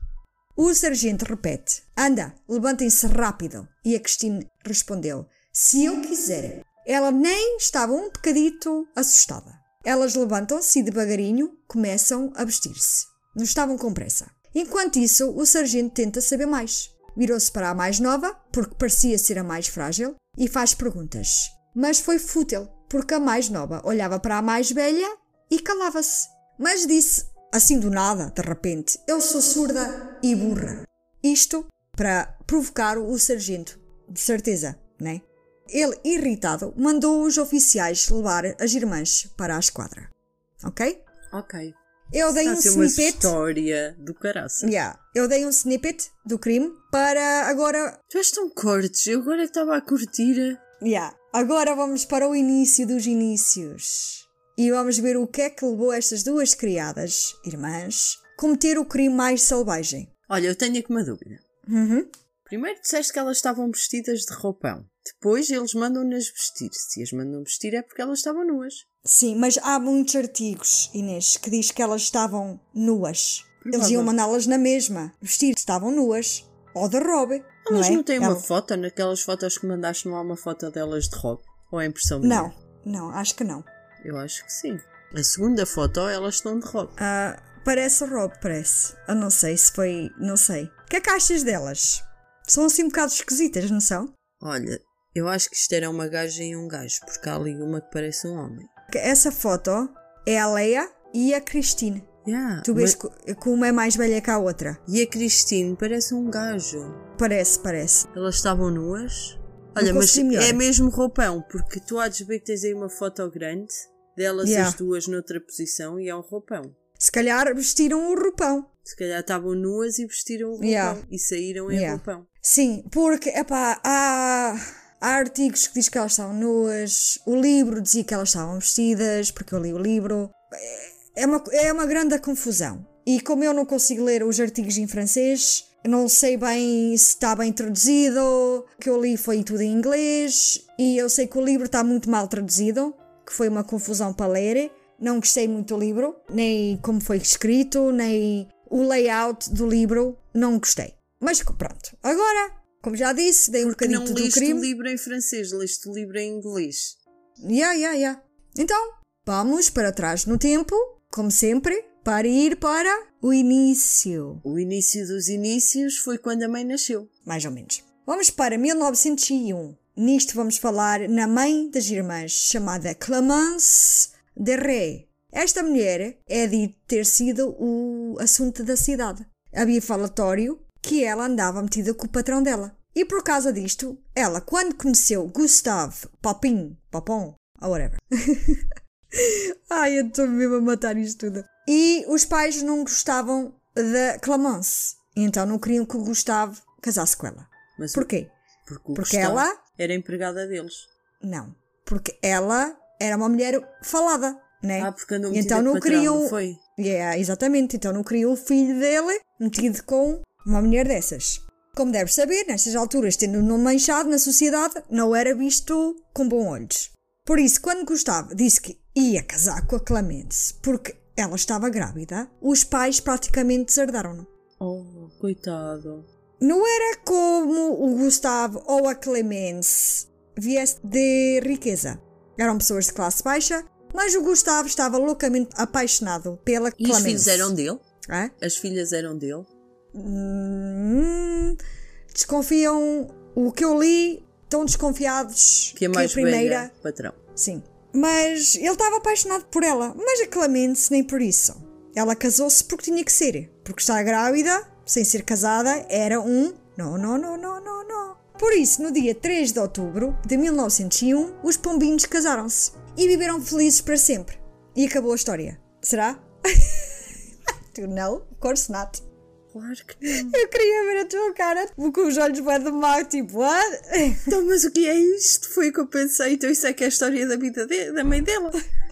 O sargento repete: Anda, levantem-se rápido. E a Christine respondeu: Se eu quiser. Ela nem estava um bocadito assustada. Elas levantam-se e devagarinho começam a vestir-se. Não estavam com pressa. Enquanto isso, o sargento tenta saber mais. Virou-se para a mais nova, porque parecia ser a mais frágil, e faz perguntas. Mas foi fútil, porque a mais nova olhava para a mais velha e calava-se. Mas disse, assim do nada, de repente: Eu sou surda e burra. Isto para provocar o sargento, de certeza, né? Ele, irritado, mandou os oficiais levar as irmãs para a esquadra. Ok? Ok. Eu dei Está um ser uma snippet. história do caraça. Yeah. Eu dei um snippet do crime para agora. Tu és tão cortes, eu agora estava a curtir. Yeah. Agora vamos para o início dos inícios. E vamos ver o que é que levou estas duas criadas, irmãs, a cometer o crime mais selvagem. Olha, eu tenho aqui uma dúvida. Uhum. Primeiro disseste que elas estavam vestidas de roupão. Depois eles mandam-nas vestir. Se as mandam vestir é porque elas estavam nuas. Sim, mas há muitos artigos, Inês, que diz que elas estavam nuas. Eles iam mandá-las na mesma. Vestir estavam nuas. Ou de robe. Elas não, não, é? têm uma Ela- foto? Naquelas fotos que mandaste não há uma foto delas de roupa? Ou é impressão minha? Não, não, acho que não. Eu acho que sim. A segunda foto elas estão de roupa. Ah, parece robe, parece. Eu não sei se foi. Não sei. O que é que achas delas? São assim um bocado esquisitas, não são? Olha, eu acho que isto era uma gaja e um gajo, porque há ali uma que parece um homem. Essa foto é a Leia e a Christine. Yeah, Tu vês mas- que uma é mais velha que a outra. E a Christine parece um gajo. Parece, parece. Elas estavam nuas? Olha, mas melhor. é mesmo roupão, porque tu há de ver que tens aí uma foto grande delas Yeah. as duas noutra posição e é um roupão. Se calhar vestiram o roupão. Se calhar estavam nuas e vestiram o roupão Yeah. e saíram em Yeah. roupão. Sim, porque, epá, há, há artigos que diz que elas estavam nuas, o livro dizia que elas estavam vestidas, porque eu li o livro. É- É uma, é uma grande confusão. E como eu não consigo ler os artigos em francês, não sei bem se está bem traduzido, o que eu li foi tudo em inglês, e eu sei que o livro está muito mal traduzido, que foi uma confusão para ler. Não gostei muito do livro, nem como foi escrito, nem o layout do livro, não gostei. Mas pronto, agora, como já disse, dei um não bocadinho do crime. o livro em francês, liste o livro em inglês. Yeah, yeah, yeah. Então, vamos para trás no tempo, como sempre, para ir para o início. O início dos inícios foi quando a mãe nasceu. Mais ou menos. Vamos para 1901. Nisto vamos falar na mãe das irmãs, chamada Clemence de Ré. Esta mulher é de ter sido o assunto da cidade. Havia falatório que ela andava metida com o patrão dela. E por causa disto, ela, quando conheceu Gustave Popin, Popon, ou whatever. Ai, eu estou mesmo a matar isto tudo. E os pais não gostavam da Clemence. Então não queriam que o Gustave casasse com ela. Mas Porquê? Porque, Porque Gustavo ela- era empregada deles. Não. Porque ela era uma mulher falada, né? Ah, porque andou então com não o patrão, queriam. não foi? Yeah, exatamente. Então não queriam o filho dele metido com uma mulher dessas. Como deve saber, nestas alturas, tendo o nome manchado na sociedade, não era visto com bons olhos. Por isso, quando Gustavo disse que ia casar com a Clemence porque ela estava grávida, os pais praticamente deserdaram-no. Oh, coitado. Não era como o Gustavo ou a Clemence viesse de riqueza. Eram pessoas de classe baixa, mas o Gustavo estava loucamente apaixonado pela E os Clemence. filhos eram dele? Hã? As filhas eram dele? Hum, desconfiam. O que eu li, estão desconfiados Que é mais a primeira. velha, patrão. Sim. Mas ele estava apaixonado por ela. Mas a Clemence nem por isso. Ela casou-se porque tinha que ser. Porque estar grávida, sem ser casada, era um. Não, não, não, não, não, não. Por isso, no dia 3 de outubro de 1901, os pombinhos casaram-se. E viveram felizes para sempre. E acabou a história. Será? tu não? Of course not. Claro que não. Eu queria ver a tua cara com os olhos bué de mar, tipo, what? Então, mas o que é isto? Foi o que eu pensei. Então isso é que é a história da vida de- da mãe dela.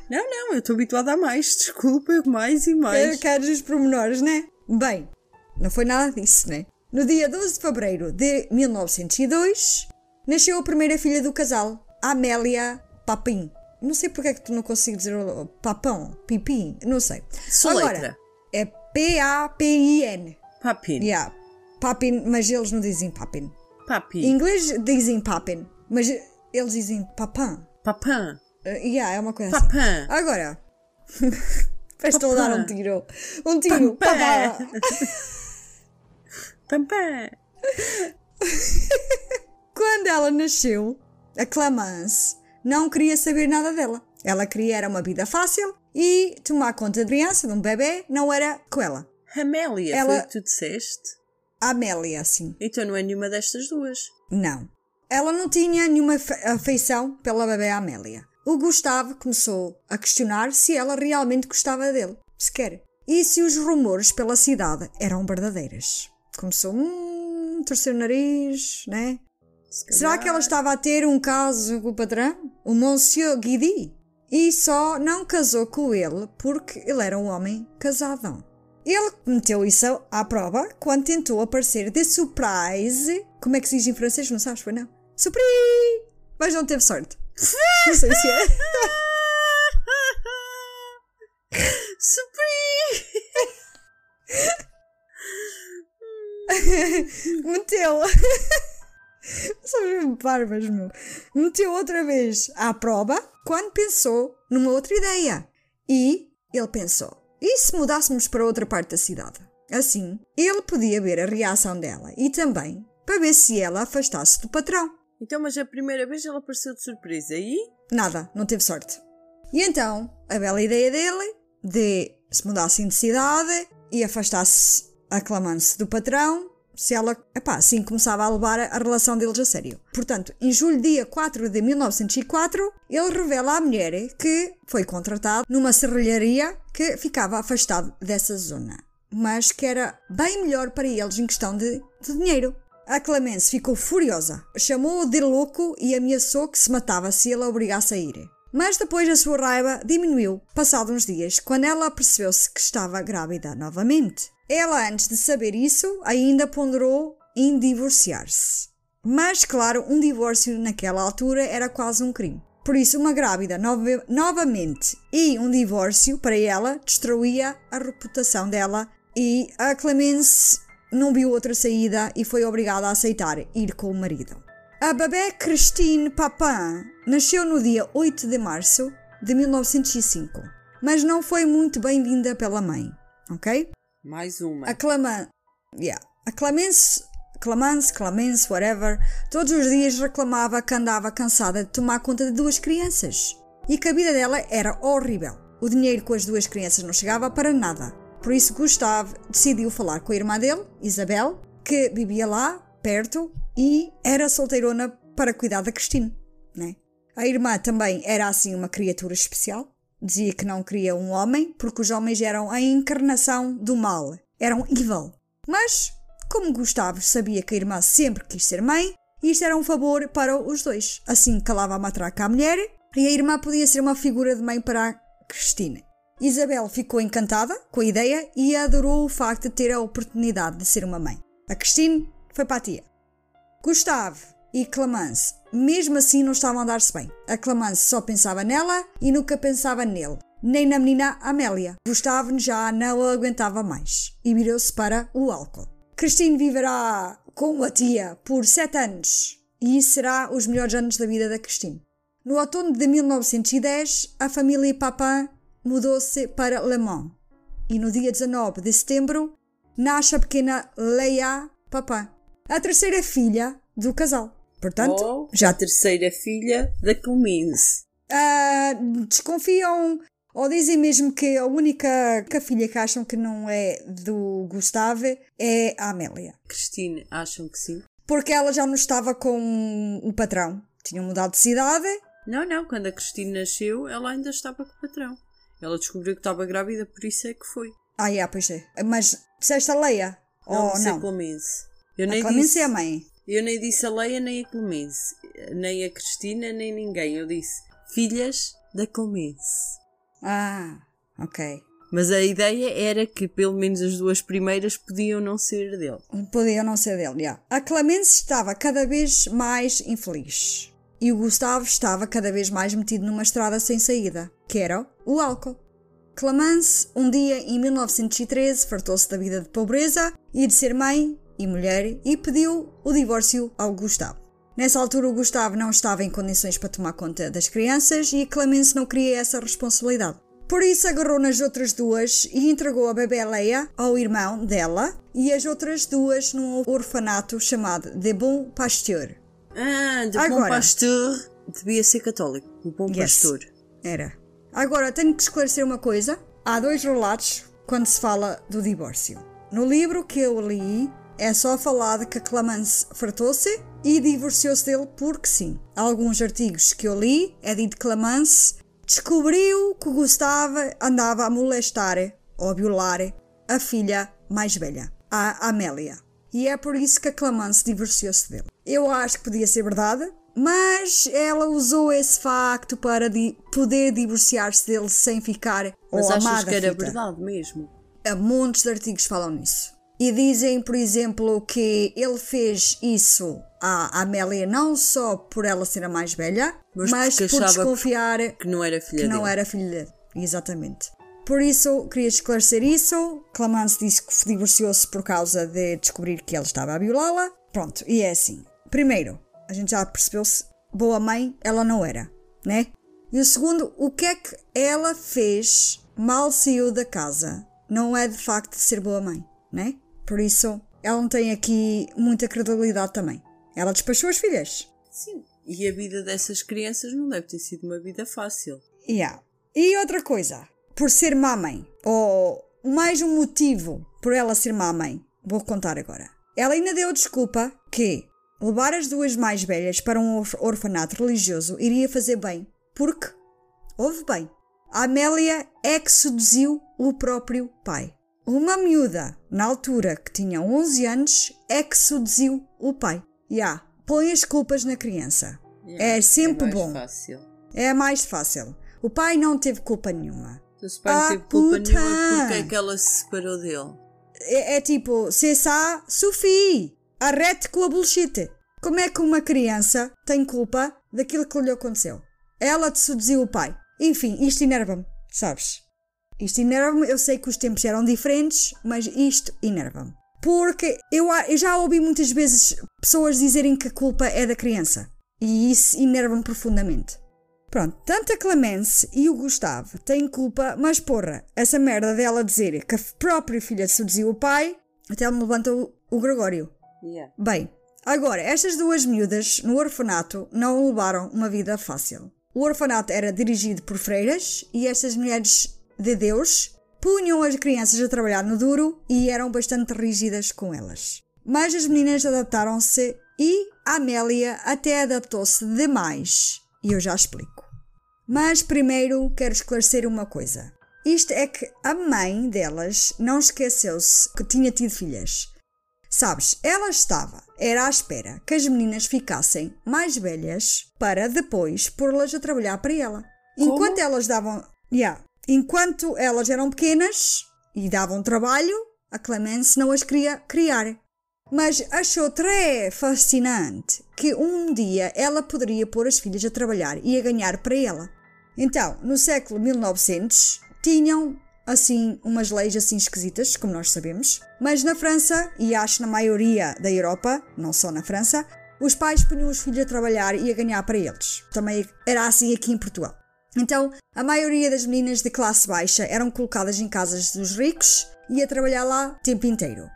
Não, não, eu estou habituada a mais. Desculpa, mais e mais. Queres os pormenores, né? Bem, não foi nada disso, né? No dia 12 de fevereiro de 1902, nasceu a primeira filha do casal, Amélia Papin. Não sei porque é que tu não consigo dizer o papão, pipim, não sei. Soletra. Agora, é P-A-P-I-N. Papin. Yeah, Papin, mas eles não dizem Papin. Papi. Em inglês dizem Papin, mas eles dizem Papin. Papã. Uh, yeah, é uma coisa assim. Papã. Agora, parece que estou a dar um tiro. Um tiro. Papá. Papá. Pampã. Quando ela nasceu, a Clemence não queria saber nada dela. Ela queria era uma vida fácil e tomar conta de criança, de um bebê, não era com ela. Amélia, Ela- foi o que tu disseste? Amélia, assim. Então não é nenhuma destas duas. Não. Ela não tinha nenhuma afe- afeição pela bebê Amélia. O Gustavo começou a questionar se ela realmente gostava dele, sequer. E se os rumores pela cidade eram verdadeiras. Começou, hum, torcer o nariz, né? Se Será que ela estava a ter um caso com o patrão? O Monsieur Guidi? E só não casou com ele porque ele era um homem casadão. Ele meteu isso à prova quando tentou aparecer de surprise. Como é que se diz em francês? Não sabes, foi não? Surprise! Mas não teve sorte. Não sei se é. Surprise! Meteu. São mesmo barbas, meu. Meteu outra vez à prova quando pensou numa outra ideia. E ele pensou: e se mudássemos para outra parte da cidade? Assim, ele podia ver a reação dela e também para ver se ela afastasse do patrão. Então, mas a primeira vez ela apareceu de surpresa. E? Nada, não teve sorte. E então, a bela ideia dele de se mudassem de cidade e afastasse a Clemence do patrão se ela, epá, assim começava a levar a relação deles a sério. Portanto, em julho, dia 4 de 1904, ele revela à mulher que foi contratado numa serralharia que ficava afastado dessa zona, mas que era bem melhor para eles em questão de, de dinheiro. A Clemence ficou furiosa, chamou-o de louco e ameaçou que se matava se ele a obrigasse a ir. Mas depois a sua raiva diminuiu, passados uns dias, quando ela percebeu-se que estava grávida novamente. Ela, antes de saber isso, ainda ponderou em divorciar-se. Mas, claro, um divórcio naquela altura era quase um crime. Por isso, uma grávida nova- novamente e um divórcio para ela destruía a reputação dela e a Clemence não viu outra saída e foi obrigada a aceitar ir com o marido. A bebê Christine Papin nasceu no dia 8 de março de 1905, mas não foi muito bem-vinda pela mãe, ok? Mais uma. A Claman... Yeah. A Clemence... Clemence, Clemence, whatever, todos os dias reclamava que andava cansada de tomar conta de duas crianças e que a vida dela era horrível. O dinheiro com as duas crianças não chegava para nada. Por isso, Gustave decidiu falar com a irmã dele, Isabel, que vivia lá, perto, e era solteirona para cuidar da Christine. A irmã também era assim uma criatura especial. Dizia que não queria um homem porque os homens eram a encarnação do mal, eram evil. Mas, como Gustavo sabia que a irmã sempre quis ser mãe, isto era um favor para os dois. Assim calava a matraca à mulher e a irmã podia ser uma figura de mãe para a Cristina. Isabel ficou encantada com a ideia e adorou o facto de ter a oportunidade de ser uma mãe. A Christine foi para a tia. Gustave e Clemence, mesmo assim, não estavam a dar-se bem. A Clemence só pensava nela e nunca pensava nele, nem na menina Amélia. Gustave já não a aguentava mais e virou-se para o álcool. Christine viverá com a tia por sete anos e será os melhores anos da vida da Christine. No outono de 1910, a família Papin mudou-se para Le Mans e no dia 19 de setembro nasce a pequena Leia Papin, a terceira filha do casal. Portanto, Ou já a terceira filha da Clemence. ah, desconfiam ou dizem mesmo que a única que a filha que acham que não é do Gustave é a Amélia. Cristina, acham que sim? Porque ela já não estava com o patrão. Tinham mudado de cidade. Não, não, quando a Cristina nasceu, ela ainda estava com o patrão. Ela descobriu que estava grávida, por isso é que foi. Ah, é, pois é. Mas disseste a Leia? Não, Ou a não? Clemence. Eu A nem Clemence disse, é a mãe. Eu nem disse a Leia, nem a Clemence. Nem a Cristina, nem ninguém. Eu disse filhas da Clemence. Ah, ok. Mas a ideia era que pelo menos as duas primeiras podiam não ser dele. Podia não ser dele, já. A Clemence estava cada vez mais infeliz. E o Gustavo estava cada vez mais metido numa estrada sem saída, que era o álcool. Clemence, um dia em 1913, fartou-se da vida de pobreza e de ser mãe e mulher e pediu o divórcio ao Gustavo. Nessa altura, o Gustavo não estava em condições para tomar conta das crianças e a Clemence não queria essa responsabilidade. Por isso, agarrou nas outras duas e entregou a bebê Leia ao irmão dela e as outras duas num orfanato chamado de Bon Pasteur. Ah, de Agora. Pastor devia ser católico. O Bom Yes. Pastor. Era. Agora, tenho que esclarecer uma coisa. Há dois relatos quando se fala do divórcio. No livro que eu li, é só falado que a Clemence fartou-se e divorciou-se dele porque sim. Alguns artigos que eu li é dito que descobriu que o Gustave andava a molestar ou a violar a filha mais velha, a Amélia. E é por isso que a Clemence divorciou-se dele. Eu acho que podia ser verdade, mas ela usou esse facto para di- poder divorciar-se dele sem ficar Mas ou achas amada que era fita. verdade mesmo? Há montes de artigos que falam nisso. E dizem, por exemplo, que ele fez isso à Amélia não só por ela ser a mais velha, Mas mas, por desconfiar Que não era filha que dele. não era filha dele. Exatamente. Por isso, queria esclarecer isso. Clemence disse que divorciou-se por causa de descobrir que ele estava a violá-la. Pronto, e é assim. Primeiro, a gente já percebeu-se, boa mãe ela não era, né? E o segundo, o que é que ela fez mal saiu da casa? Não é de facto de ser boa mãe, né? Por isso, ela não tem aqui muita credibilidade também. Ela despachou as filhas. Sim. E a vida dessas crianças não deve ter sido uma vida fácil. Yeah. E outra coisa, por ser má mãe, ou mais um motivo por ela ser má mãe, vou contar agora. Ela ainda deu desculpa que levar as duas mais velhas para um orf- orfanato religioso iria fazer bem, porque, houve bem, a Amélia é que seduziu o próprio pai. Uma miúda, na altura que tinha 11 anos, é que seduziu o pai. Ya, põe as culpas na criança. É sempre mais bom. fácil. É mais fácil. O pai não teve culpa nenhuma. Então, se o pai não Ah, teve culpa puta! nenhuma, porque é que ela se separou dele? É, é tipo, c'est ça, Sophie, arrete com a bullshit. Como é que uma criança tem culpa daquilo que lhe aconteceu? Ela te seduziu o pai. Enfim, isto enerva-me, sabes? Isto enerva-me, eu sei que os tempos eram diferentes, mas isto enerva-me. Porque eu, eu já ouvi muitas vezes pessoas dizerem que a culpa é da criança. E isso enerva-me profundamente. Pronto, tanto a Clemence e o Gustavo têm culpa, mas porra, essa merda dela dizer que a própria filha seduziu o pai, até me levanta o, o Gregório. Yeah. Bem, agora, estas duas miúdas no orfanato não levaram uma vida fácil. O orfanato era dirigido por freiras e estas mulheres de Deus punham as crianças a trabalhar no duro e eram bastante rígidas com elas. Mas as meninas adaptaram-se e a Amélia até adaptou-se demais. E eu já explico. Mas primeiro quero esclarecer uma coisa. Isto é que a mãe delas não esqueceu-se que tinha tido filhas. Sabes, ela estava, era à espera que as meninas ficassem mais velhas para depois pô-las a trabalhar para ela. Enquanto elas davam. Yeah, enquanto elas eram pequenas e davam trabalho, a Clemence não as queria criar. Mas achou très fascinante que um dia ela poderia pôr as filhas a trabalhar e a ganhar para ela. Então, no século 1900, tinham assim umas leis assim esquisitas, como nós sabemos, mas na França e acho na maioria da Europa, não só na França, os pais punham os filhos a trabalhar e a ganhar para eles. Também era assim aqui em Portugal. Então, a maioria das meninas de classe baixa eram colocadas em casas dos ricos e a trabalhar lá o tempo inteiro.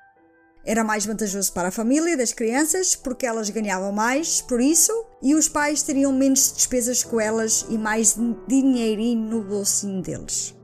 Era mais vantajoso para a família das crianças porque elas ganhavam mais por isso e os pais teriam menos despesas com elas e mais dinheirinho no bolsinho deles.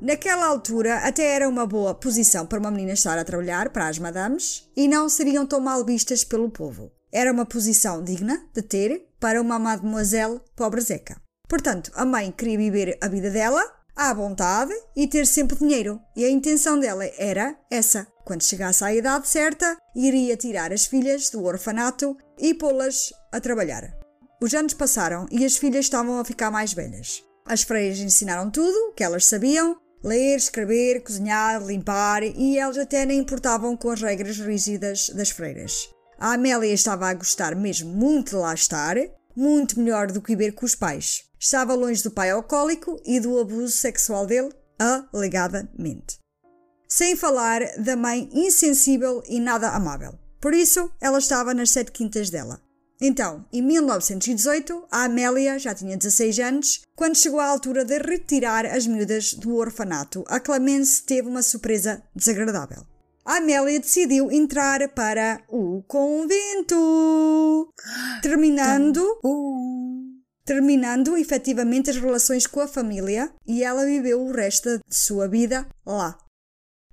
Naquela altura, até era uma boa posição para uma menina estar a trabalhar para as madames e não seriam tão mal vistas pelo povo. Era uma posição digna de ter para uma mademoiselle pobrezeca. Portanto, a mãe queria viver a vida dela à vontade e ter sempre dinheiro. E a intenção dela era essa. Quando chegasse à idade certa, iria tirar as filhas do orfanato e pô-las a trabalhar. Os anos passaram e as filhas estavam a ficar mais velhas. As freiras ensinaram tudo que elas sabiam: ler, escrever, cozinhar, limpar, e elas até nem importavam com as regras rígidas das freiras. A Amélia estava a gostar mesmo muito de lá estar, muito melhor do que viver com os pais. Estava longe do pai alcoólico e do abuso sexual dele, alegadamente. Sem falar da mãe insensível e nada amável. Por isso, ela estava nas sete quintas dela. Então, em 1918, a Amélia já tinha 16 anos. Quando chegou à altura de retirar as miúdas do orfanato, a Clemence teve uma surpresa desagradável. A Amélia decidiu entrar para o convento, terminando terminando efetivamente as relações com a família e ela viveu o resto de sua vida lá.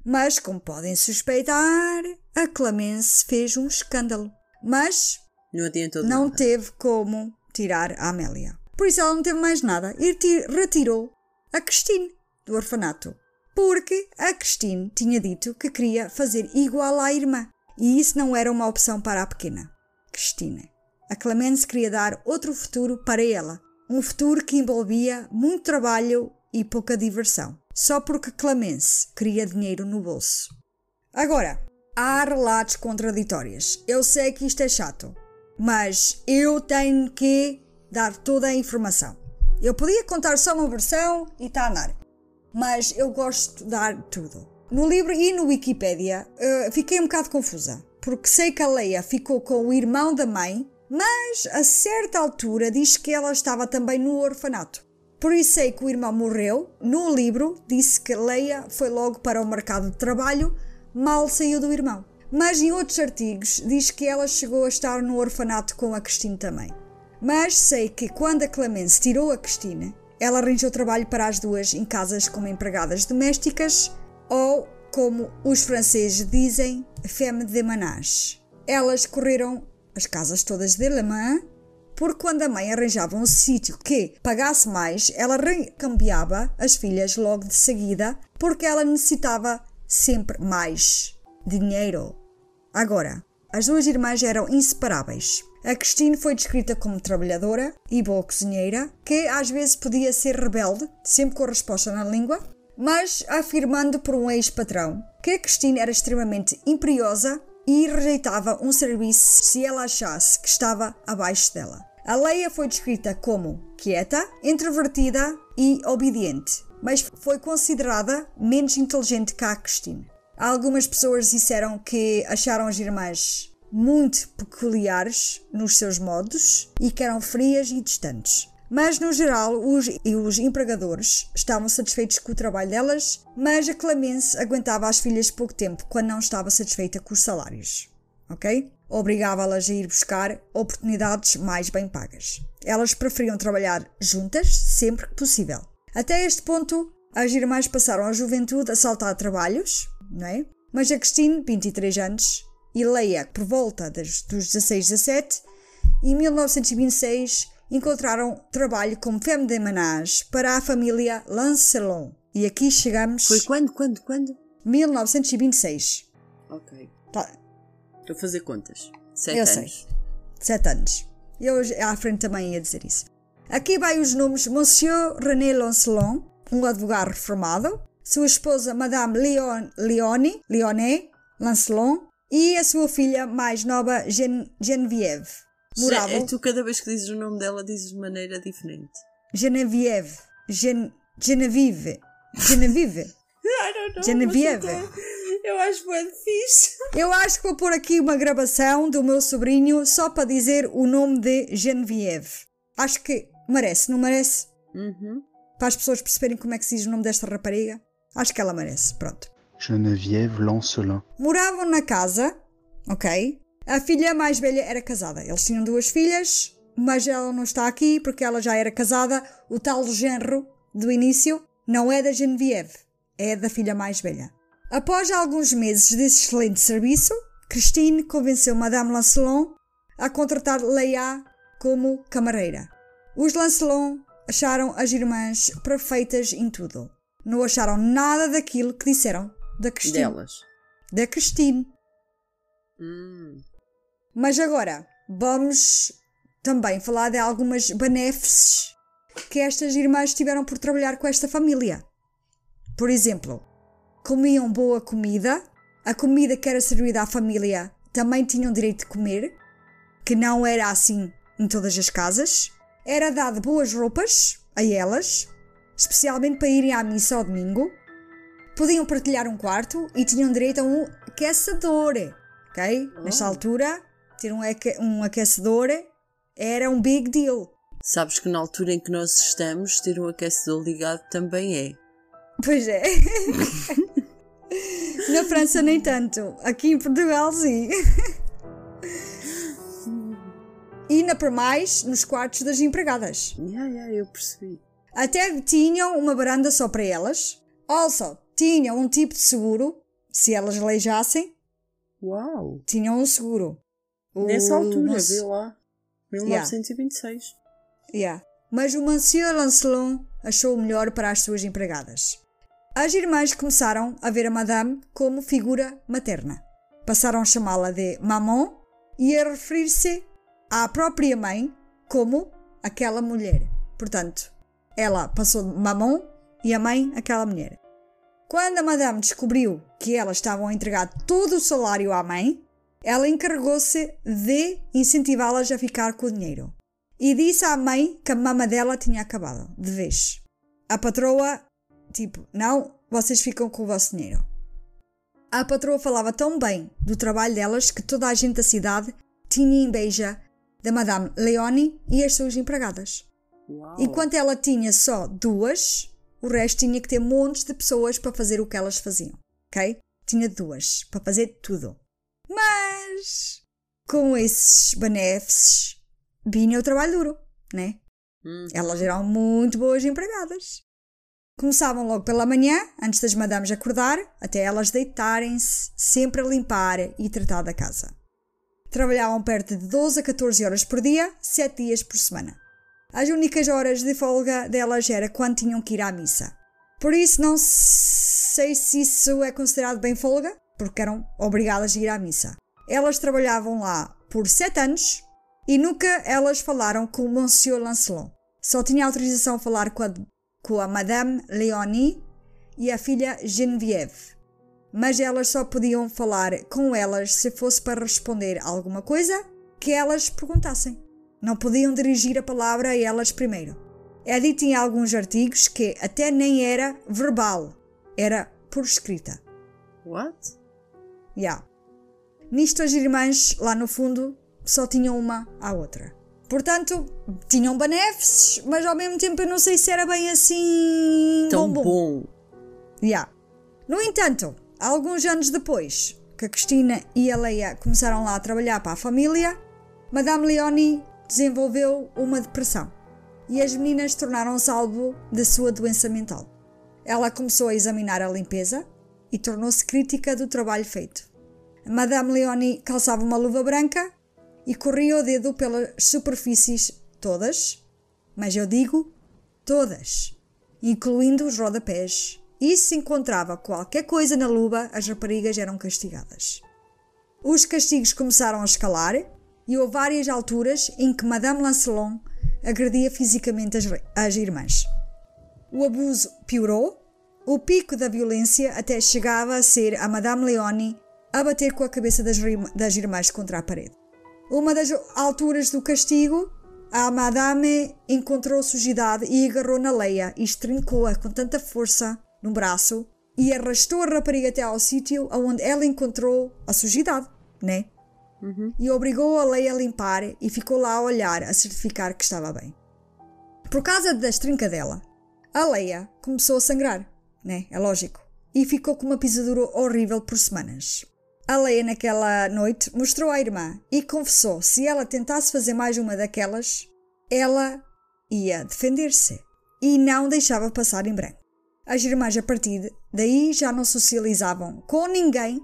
Mas, como podem suspeitar, a Clemence fez um escândalo. Mas Não não teve como tirar a Amélia. Por isso ela não teve mais nada e ti- retirou a Christine do orfanato. Porque a Christine tinha dito que queria fazer igual à irmã. E isso não era uma opção para a pequena. Christine. A Clemence queria dar outro futuro para ela. Um futuro que envolvia muito trabalho e pouca diversão. Só porque Clemence queria dinheiro no bolso. Agora, há relatos contraditórios. Eu sei que isto é chato, mas eu tenho que dar toda a informação. Eu podia contar só uma versão e está a andar, mas eu gosto de dar tudo. No livro e no Wikipedia eh, fiquei um bocado confusa, porque sei que a Leia ficou com o irmão da mãe, mas a certa altura diz que ela estava também no orfanato. Por isso sei que o irmão morreu. No livro disse que Leia foi logo para o mercado de trabalho, mal saiu do irmão. Mas em outros artigos diz que ela chegou a estar no orfanato com a Cristina também. Mas sei que quando a Clemence tirou a Cristina, ela arranjou trabalho para as duas em casas como empregadas domésticas ou como os franceses dizem, femme de menage. Elas correram as casas todas de Le Mans, porque quando a mãe arranjava um sítio que pagasse mais, ela recambiava as filhas logo de seguida, porque ela necessitava sempre mais dinheiro. Agora, as duas irmãs eram inseparáveis. A Christine foi descrita como trabalhadora e boa cozinheira, que às vezes podia ser rebelde, sempre com resposta na língua, mas afirmando por um ex-patrão que a Christine era extremamente imperiosa e rejeitava um serviço se ela achasse que estava abaixo dela. A Leia foi descrita como quieta, introvertida e obediente, mas foi considerada menos inteligente que a Christine. Algumas pessoas disseram que acharam as irmãs muito peculiares nos seus modos e que eram frias e distantes. Mas, no geral, os, e os empregadores estavam satisfeitos com o trabalho delas, mas a Clemence aguentava as filhas pouco tempo quando não estava satisfeita com os salários. Ok? Obrigava-las a ir buscar oportunidades mais bem pagas. Elas preferiam trabalhar juntas sempre que possível. Até este ponto, as irmãs passaram a juventude a saltar trabalhos, não é? Mas a Christine, 23 anos, e Leia, por volta dos 16, 17, em 1926 encontraram trabalho como femme de menage para a família Lancelot. E aqui chegamos Foi quando, quando, quando? 1926. Ok. Tá, Estou a fazer contas. Sete Eu anos. sei. 7 anos. Eu à frente também ia dizer isso. Aqui vai os nomes Monsieur René Lancelot, um advogado reformado, sua esposa Madame Leon, Leone, Leoné Lancelot e a sua filha mais nova Gen, Geneviève. Moravam É, tu cada vez que dizes o nome dela dizes de maneira diferente. Geneviève, Gen, Genevieve, Genevieve. I don't know. Genevieve. Eu, acho muito fixe. Eu acho que vou pôr aqui uma gravação do meu sobrinho só para dizer o nome de Geneviève. Acho que merece, não merece? Uhum. Para as pessoas perceberem como é que se diz o nome desta rapariga. Acho que ela merece, pronto. Geneviève Lancelin. Moravam na casa, ok? A filha mais velha era casada. Eles tinham duas filhas, mas ela não está aqui porque ela já era casada. O tal genro do início não é da Geneviève, é da filha mais velha. Após alguns meses desse excelente serviço, Christine convenceu Madame Lancelot a contratar Leia como camareira. Os Lancelot acharam as irmãs perfeitas em tudo. Não acharam nada daquilo que disseram da Christine Delas. da Christine. Hum. Mas agora vamos também falar de algumas benéfices que estas irmãs tiveram por trabalhar com esta família. Por exemplo, comiam boa comida, a comida que era servida à família também tinham direito de comer, que não era assim em todas as casas. Era dado boas roupas a elas, especialmente para irem à missa ao domingo. Podiam partilhar um quarto e tinham direito a um aquecedor. Ok? Nesta altura, ter um, aque- um aquecedor era um big deal. Sabes que na altura em que nós estamos, ter um aquecedor ligado também é. Pois é. Na França, nem tanto. Aqui em Portugal, sim. E na para mais, nos quartos das empregadas. Yeah, yeah, eu percebi. Até tinham uma varanda só para elas. Also, tinham um tipo de seguro. Se elas aleijassem, Uau! tinham um seguro. Nessa altura, vê lá. 1926. Yeah. Mas o Monsieur Lancelot achou o melhor para as suas empregadas. As irmãs começaram a ver a Madame como figura materna. Passaram a chamá-la de Maman e a referir-se à própria mãe como aquela mulher. Portanto, ela passou de Maman e a mãe aquela mulher. Quando a Madame descobriu que elas estavam a entregar todo o salário à mãe, ela encarregou-se de incentivá-las a ficar com o dinheiro e disse à mãe que a mama dela tinha acabado, de vez. A patroa, tipo, não, vocês ficam com o vosso dinheiro. A patroa falava tão bem do trabalho delas que toda a gente da cidade tinha inveja da Madame Leone e as suas empregadas. Uau! Enquanto ela tinha só duas, o resto tinha que ter montes de pessoas para fazer o que elas faziam, ok? Tinha duas para fazer tudo. Mas com esses benéfices vinha o trabalho duro, né? Hum. Elas eram muito boas empregadas. Começavam logo pela manhã, antes das madames acordar, até elas deitarem-se, sempre a limpar e tratar da casa. Trabalhavam perto de 12 a 14 horas por dia, 7 dias por semana. As únicas horas de folga delas era quando tinham que ir à missa. Por isso, não sei se isso é considerado bem folga, porque eram obrigadas a ir à missa. Elas trabalhavam lá por 7 anos e nunca elas falaram com o Monsieur Lancelot. Só tinha autorização a falar com a, com a Madame Leonie e a filha Geneviève. Mas elas só podiam falar com elas se fosse para responder alguma coisa que elas perguntassem. Não podiam dirigir a palavra a elas primeiro. É dito em alguns artigos que até nem era verbal, era por escrita. What? Yeah. Nisto as irmãs, lá no fundo, só tinham uma à outra. Portanto, tinham benéfices, mas ao mesmo tempo eu não sei se era bem assim. Tão bom. bom. Yeah. No entanto, alguns anos depois que a Cristina e a Leia começaram lá a trabalhar para a família, Madame Leonie desenvolveu uma depressão e as meninas tornaram-se alvo da sua doença mental. Ela começou a examinar a limpeza e tornou-se crítica do trabalho feito. Madame Leonie calçava uma luva branca e corria o dedo pelas superfícies todas, mas eu digo todas, incluindo os rodapés. E se encontrava qualquer coisa na luva, as raparigas eram castigadas. Os castigos começaram a escalar e houve várias alturas em que Madame Lancelot agredia fisicamente as, as irmãs. O abuso piorou, o pico da violência até chegava a ser a Madame Leonie a bater com a cabeça das, das irmãs contra a parede. Uma das alturas do castigo, a Madame encontrou sujidade e agarrou na Leia e estrincou-a com tanta força no braço e arrastou a rapariga até ao sítio onde ela encontrou a sujidade, né? E obrigou a Leia a limpar e ficou lá a olhar a certificar que estava bem. Por causa da estrincadela, a Leia começou a sangrar, né? É lógico. E ficou com uma pisadura horrível por semanas. A Leia, naquela noite, mostrou à irmã e confessou se ela tentasse fazer mais uma daquelas, ela ia defender-se e não deixava passar em branco. As irmãs, a partir daí, já não socializavam com ninguém,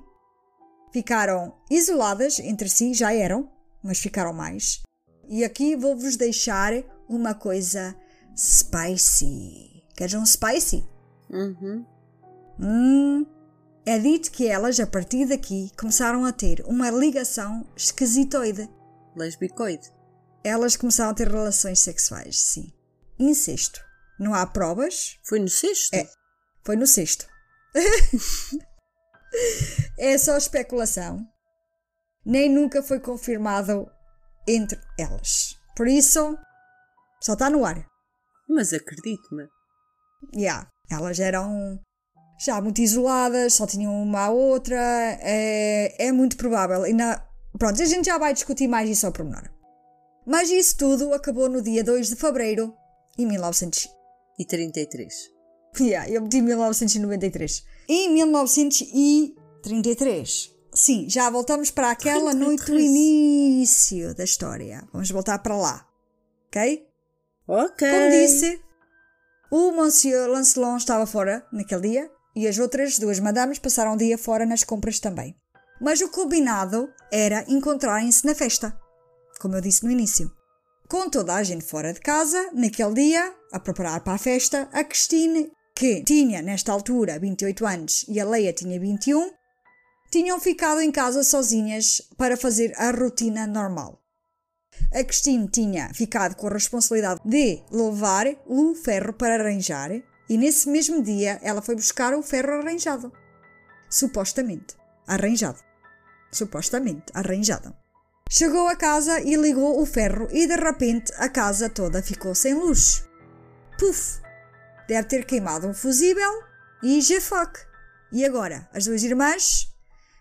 ficaram isoladas entre si, já eram, mas ficaram mais. E aqui vou-vos deixar uma coisa spicy. Queres um spicy? Uhum. Hum, é dito que elas, a partir daqui, começaram a ter uma ligação esquisitoide. Lesbicoide. Elas começaram a ter relações sexuais, sim. Incesto. Não há provas, Foi no sexto? É. foi no sexto. é só especulação. Nem nunca foi confirmado entre elas. Por isso, só está no ar. Mas acredito-me. Yeah, elas eram já muito isoladas, só tinham uma à outra. É, é muito provável. E na, pronto, a gente já vai discutir mais isso ao pormenor. Mas isso tudo acabou no dia 2 de fevereiro de 1900. E 33. Yeah, eu meti 1993. Em 1933. Sim, já voltamos para aquela noite do 33. início da história. Vamos voltar para lá. Ok? Ok. Como disse, o Monsieur Lancelot estava fora naquele dia e as outras duas madames passaram o dia fora nas compras também. Mas o combinado era encontrarem-se na festa, como eu disse no início. Com toda a gente fora de casa, naquele dia, a preparar para a festa, a Christine, que tinha nesta altura 28 anos e a Leia tinha 21, tinham ficado em casa sozinhas para fazer a rotina normal. A Christine tinha ficado com a responsabilidade de levar o ferro para arranjar e nesse mesmo dia ela foi buscar o ferro arranjado. Supostamente. Arranjado. Supostamente arranjado. Chegou a casa e ligou o ferro e de repente a casa toda ficou sem luz. Puf! Deve ter queimado um fusível e fuck. E agora? As duas irmãs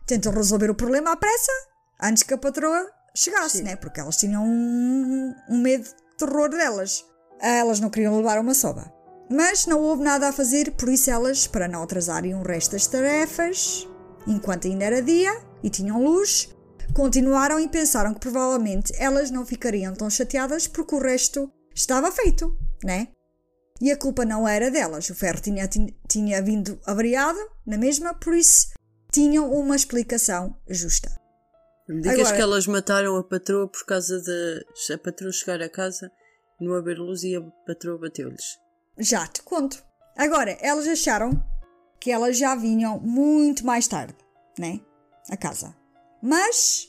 tentam resolver o problema à pressa antes que a patroa chegasse, né? Porque elas tinham um, um medo de terror delas. Elas não queriam levar uma soba. Mas não houve nada a fazer, por isso elas, para não atrasarem o resto das tarefas, enquanto ainda era dia e tinham luz, continuaram e pensaram que provavelmente elas não ficariam tão chateadas porque o resto estava feito, né? E a culpa não era delas. O ferro tinha, tin- tinha vindo avariado na mesma, por isso tinham uma explicação justa. Me digas Agora- que elas mataram a patroa por causa de a patroa chegar a casa e não haver luz e a patroa bateu-lhes. Já te conto. Agora, elas acharam que elas já vinham muito mais tarde, né? A casa. Mas,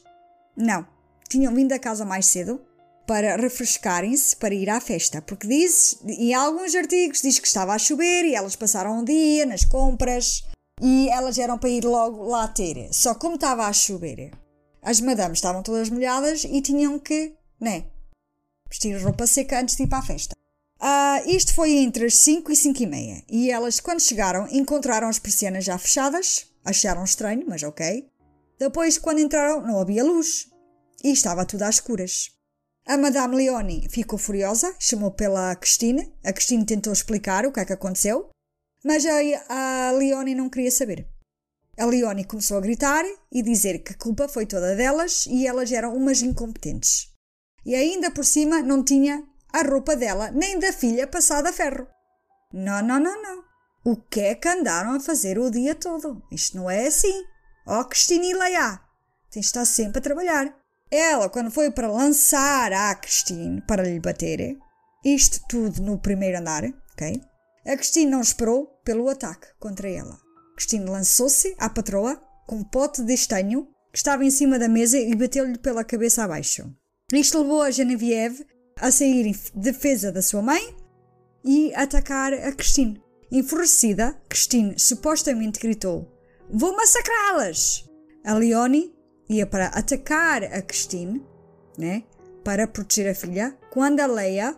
não. Tinham vindo a casa mais cedo para refrescarem-se para ir à festa. Porque diz, em alguns artigos, diz que estava a chover e elas passaram um dia nas compras e elas eram para ir logo lá ter. Só como estava a chover, as madames estavam todas molhadas e tinham que, né? Vestir roupa seca antes de ir para a festa. Ah, isto foi entre as 5 e 5 e meia. E elas, quando chegaram, encontraram as persianas já fechadas. Acharam estranho, mas ok. Depois, quando entraram, não havia luz. E estava tudo às escuras. A Madame Leone ficou furiosa, chamou pela Christine. A Christine tentou explicar o que é que aconteceu. Mas a, a Leone não queria saber. A Leone começou a gritar e dizer que a culpa foi toda delas e elas eram umas incompetentes. E ainda por cima não tinha a roupa dela nem da filha passada a ferro. Não, não, não, não. O que é que andaram a fazer o dia todo? Isto não é assim. Ó, oh, Cristina e Leia, tens de estar sempre a trabalhar. Ela, quando foi para lançar a Christine para lhe bater, isto tudo no primeiro andar, ok? A Christine não esperou pelo ataque contra ela. Christine lançou-se à patroa com um pote de estanho que estava em cima da mesa e bateu-lhe pela cabeça abaixo. Isto levou a Genevieve a sair em defesa da sua mãe e atacar a Christine. Enfurecida, Christine supostamente gritou: Vou massacrá-las! A Leone ia para atacar a Christine, né? Para proteger a filha, quando a Leia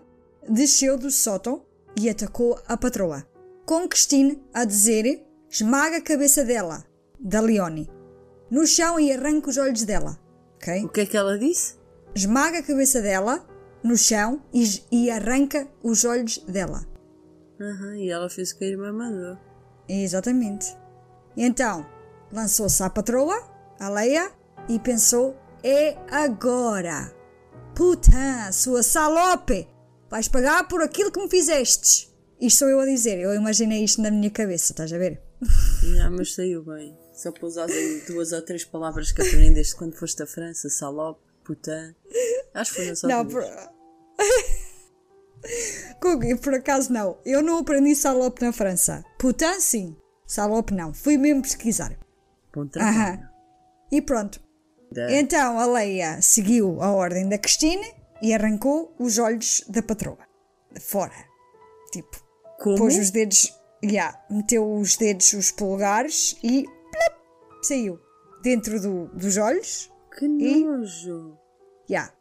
desceu do sótão e atacou a patroa. Com Christine a dizer: esmaga a cabeça dela, da Leone, no chão e arranca os olhos dela. Ok? O que é que ela disse? Esmaga a cabeça dela no chão e, e arranca os olhos dela. Aham, e ela fez o que a irmã mandou. Exatamente. Então, lançou-se à patroa, a Leia, e pensou: é agora. Puta, sua salope! Vais pagar por aquilo que me fizestes. Isto sou eu a dizer, eu imaginei isto na minha cabeça, estás a ver? Ah, mas saiu bem. Só para usar duas ou três palavras que aprendeste quando foste à França, salope, putain. Acho que foi só Não, duas. por... Por acaso não. Eu não aprendi salope na França. Putain, sim. Salope não. Fui mesmo pesquisar. Bom Aham. E pronto. Da- Então a Leia seguiu a ordem da Christine e arrancou os olhos da patroa. Fora. Tipo, Como? pôs os dedos. Yeah, meteu os dedos, os polegares e. plop, saiu. Dentro do- dos olhos. Que E- nojo. Yeah.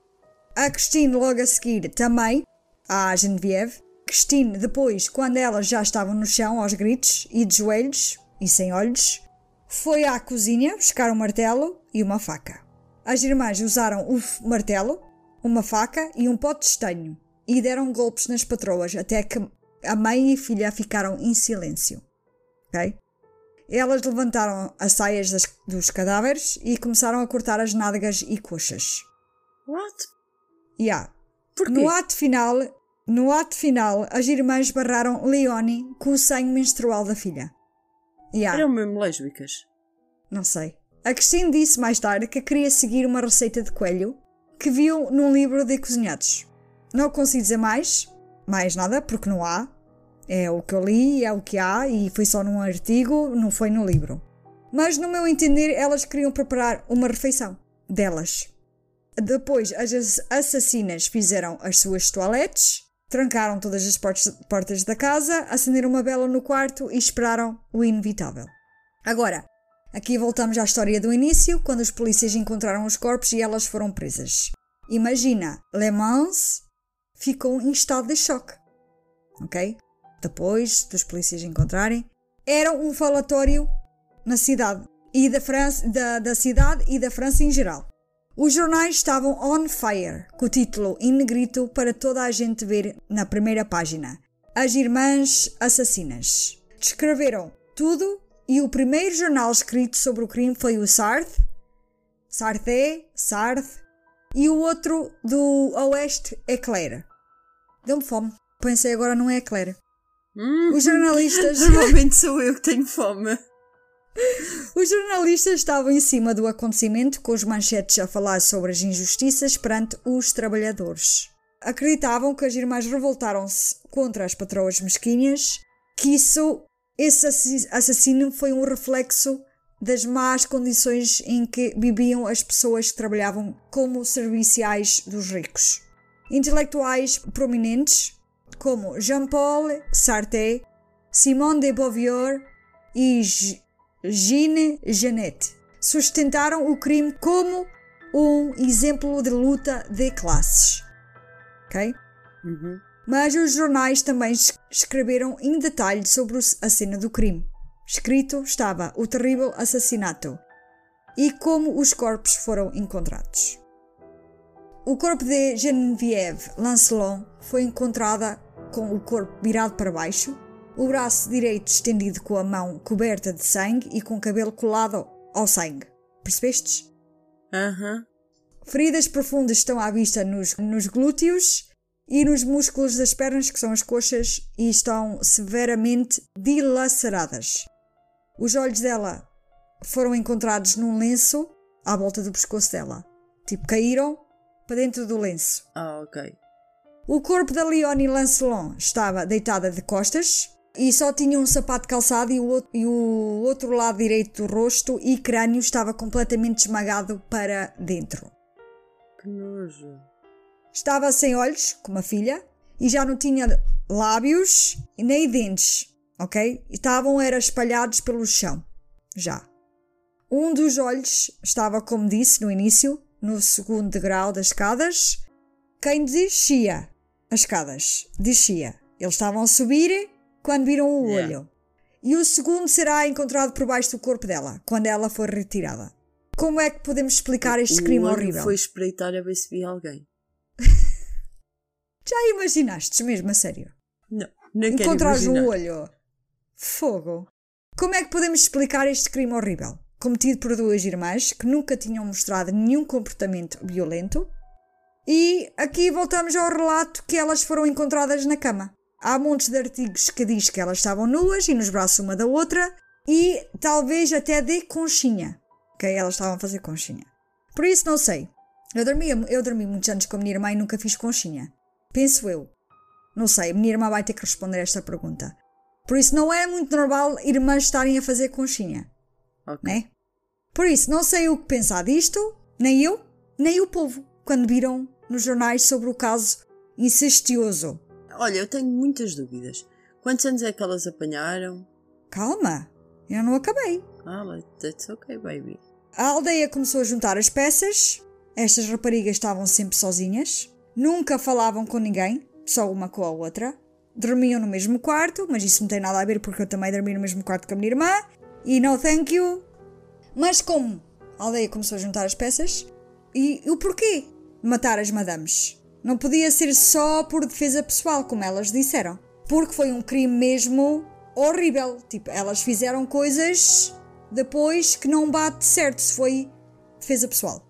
A Christine logo a seguir também, à Genevieve. Christine depois, quando elas já estavam no chão aos gritos e de joelhos e sem olhos, foi à cozinha buscar um martelo e uma faca. As irmãs usaram o martelo, uma faca e um pote de estanho e deram golpes nas patroas até que a mãe e filha ficaram em silêncio. Ok? Elas levantaram as saias das- dos cadáveres e começaram a cortar as nádegas e coxas. What? Yeah. Porquê? No ato final, no ato final, as irmãs barraram Leone com o sangue menstrual da filha. Yeah, Eram mesmo lésbicas. não sei. A Christine disse mais tarde que queria seguir uma receita de coelho que viu num livro de cozinhados. Não consigo dizer mais, mais nada, porque não há. É o que eu li, é o que há, e foi só num artigo, não foi no livro. Mas, no meu entender, elas queriam preparar uma refeição delas. Depois, as ass- assassinas fizeram as suas toaletes, trancaram todas as portas, portas da casa, acenderam uma vela no quarto e esperaram o inevitável. Agora, aqui voltamos à história do início, quando os polícias encontraram os corpos e elas foram presas. Imagina, Le Mans ficou em estado de choque. Ok? Depois dos polícias encontrarem, era um falatório na cidade e da, França, da, da cidade e da França em geral. Os jornais estavam on fire, com o título em negrito para toda a gente ver na primeira página. As Irmãs Assassinas. Descreveram tudo e o primeiro jornal escrito sobre o crime foi o Sarth, Sarthe, Sarth, e o outro do Oeste, Eclair. Deu-me fome. Pensei agora não é Eclair. Os jornalistas. Normalmente sou eu que tenho fome. Os jornalistas estavam em cima do acontecimento, com os manchetes a falar sobre as injustiças perante os trabalhadores. Acreditavam que as irmãs revoltaram-se contra as patroas mesquinhas, que isso, esse assi- assassino foi um reflexo das más condições em que viviam as pessoas que trabalhavam como serviciais dos ricos. Intelectuais prominentes, como Jean-Paul Sartre, Simone de Beauvoir e Jeanne Genet sustentaram o crime como um exemplo de luta de classes. Ok? Uhum. Mas os jornais também es- escreveram em detalhe sobre a cena do crime. Escrito estava o terrível assassinato e como os corpos foram encontrados. O corpo de Geneviève Lancelot foi encontrada com o corpo virado para baixo, o braço direito estendido com a mão coberta de sangue e com o cabelo colado ao sangue. Percebestes? Aham. Feridas profundas estão à vista nos, nos glúteos e nos músculos das pernas, que são as coxas, e estão severamente dilaceradas. Os olhos dela foram encontrados num lenço à volta do pescoço dela. Tipo, caíram para dentro do lenço. Ah, ok. O corpo da Leonie Lancelot estava deitada de costas e só tinha um sapato calçado e o, outro, e o outro lado direito do rosto e crânio estava completamente esmagado para dentro. Que nojo. Estava sem olhos, como a filha, e já não tinha lábios nem dentes, ok? Estavam era espalhados pelo chão, já. Um dos olhos estava, como disse no início, no segundo degrau das escadas. Quem descia as escadas, descia. Eles estavam a subir quando viram o Yeah. olho. E o segundo será encontrado por baixo do corpo dela, quando ela for retirada. Como é que podemos explicar este o crime olho horrível? foi espreitar a ver se via alguém. Já imaginaste mesmo, a sério? Não, não quero Encontrares um olho. Fogo. Como é que podemos explicar este crime horrível? Cometido por duas irmãs que nunca tinham mostrado nenhum comportamento violento. E aqui voltamos ao relato que elas foram encontradas na cama. Há montes de artigos que diz que elas estavam nuas e nos braços uma da outra e talvez até de conchinha. Ok? Elas estavam a fazer conchinha. Por isso não sei. Eu dormi, eu dormi muitos anos com a minha irmã e nunca fiz conchinha. Penso eu. Não sei, a minha irmã vai ter que responder esta pergunta. Por isso não é muito normal irmãs estarem a fazer conchinha, Ok. né? Por isso não sei o que pensar disto, nem eu, nem o povo, quando viram nos jornais sobre o caso incestuoso. Olha, eu tenho muitas dúvidas. Quantos anos é que elas apanharam? Calma, eu não acabei. Ah, but that's okay, baby. A aldeia começou a juntar as peças. Estas raparigas estavam sempre sozinhas. Nunca falavam com ninguém, só uma com a outra. Dormiam no mesmo quarto, mas isso não tem nada a ver porque eu também dormi no mesmo quarto com a minha irmã. E no thank you. Mas como a aldeia começou a juntar as peças, e o porquê matar as madames? Não podia ser só por defesa pessoal, como elas disseram. Porque foi um crime mesmo horrível. Tipo, elas fizeram coisas depois que não bate certo se foi defesa pessoal.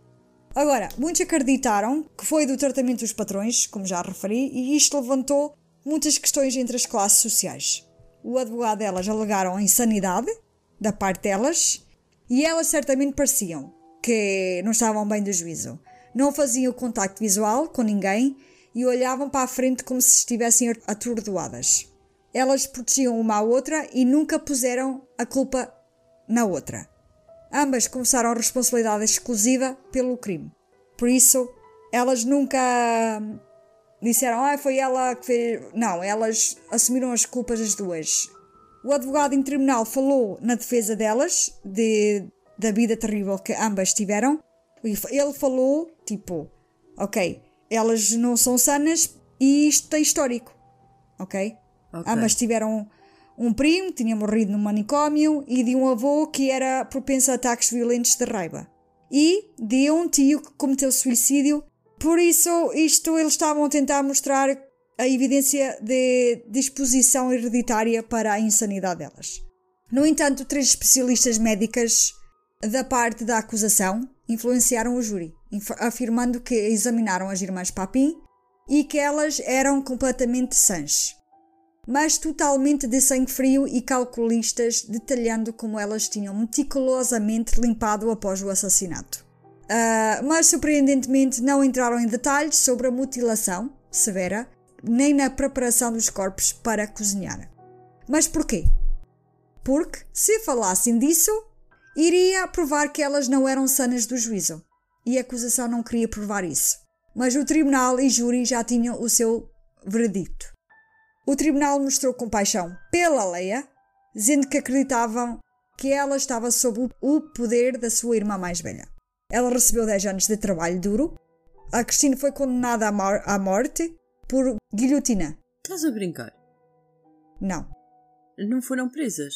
Agora, muitos acreditaram que foi do tratamento dos patrões, como já referi, e isto levantou muitas questões entre as classes sociais. O advogado delas alegaram a insanidade da parte delas e elas certamente pareciam que não estavam bem do juízo. Não faziam contacto visual com ninguém e olhavam para a frente como se estivessem atordoadas. Elas protegiam uma à outra e nunca puseram a culpa na outra. Ambas confessaram a responsabilidade exclusiva pelo crime. Por isso, elas nunca disseram, ah, foi ela que fez. Não, elas assumiram as culpas as duas. O advogado em tribunal falou na defesa delas, de, da vida terrível que ambas tiveram. Ele falou, tipo, ok, elas não são sanas e isto tem histórico. Ok? Ok. Ambas tiveram um primo que tinha morrido no manicômio e de um avô que era propenso a ataques violentos de raiva. E de um tio que cometeu suicídio. Por isso, isto eles estavam a tentar mostrar a evidência de disposição hereditária para a insanidade delas. No entanto, três especialistas médicas da parte da acusação influenciaram o júri, afirmando que examinaram as irmãs Papin e que elas eram completamente sãs. mas totalmente de sangue frio e calculistas, detalhando como elas tinham meticulosamente limpado após o assassinato. Ah, mas surpreendentemente não entraram em detalhes sobre a mutilação severa, nem na preparação dos corpos para cozinhar. Mas porquê? Porque, se falassem disso, iria provar que elas não eram sanas do juízo. E a acusação não queria provar isso. Mas o tribunal e júri já tinham o seu veredicto. O tribunal mostrou compaixão pela Leia, dizendo que acreditavam que ela estava sob o- poder da sua irmã mais velha. Ela recebeu 10 anos de trabalho duro. A Cristina foi condenada à, mor- à morte por guilhotina. Estás a brincar? Não. Não foram presas?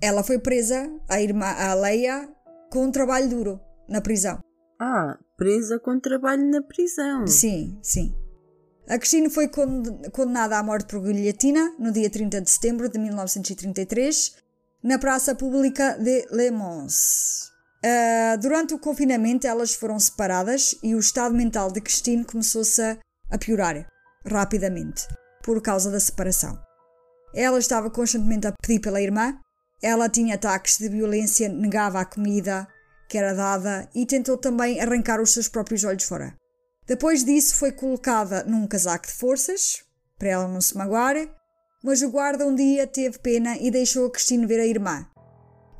Ela foi presa, a irmã, a Leia, com trabalho duro na prisão. Ah, presa com trabalho na prisão. Sim, sim. A Cristina foi con- condenada à morte por guilhotina no dia 30 de setembro de 1933, na praça pública de Le Mans. Ah, durante o confinamento, elas foram separadas e o estado mental de Christine começou-se a piorar rapidamente por causa da separação. Ela estava constantemente a pedir pela irmã, ela tinha ataques de violência, negava a comida que era dada e tentou também arrancar os seus próprios olhos fora. Depois disso, foi colocada num casaco de forças, para ela não se magoar, mas o guarda um dia teve pena e deixou a Christine ver a irmã.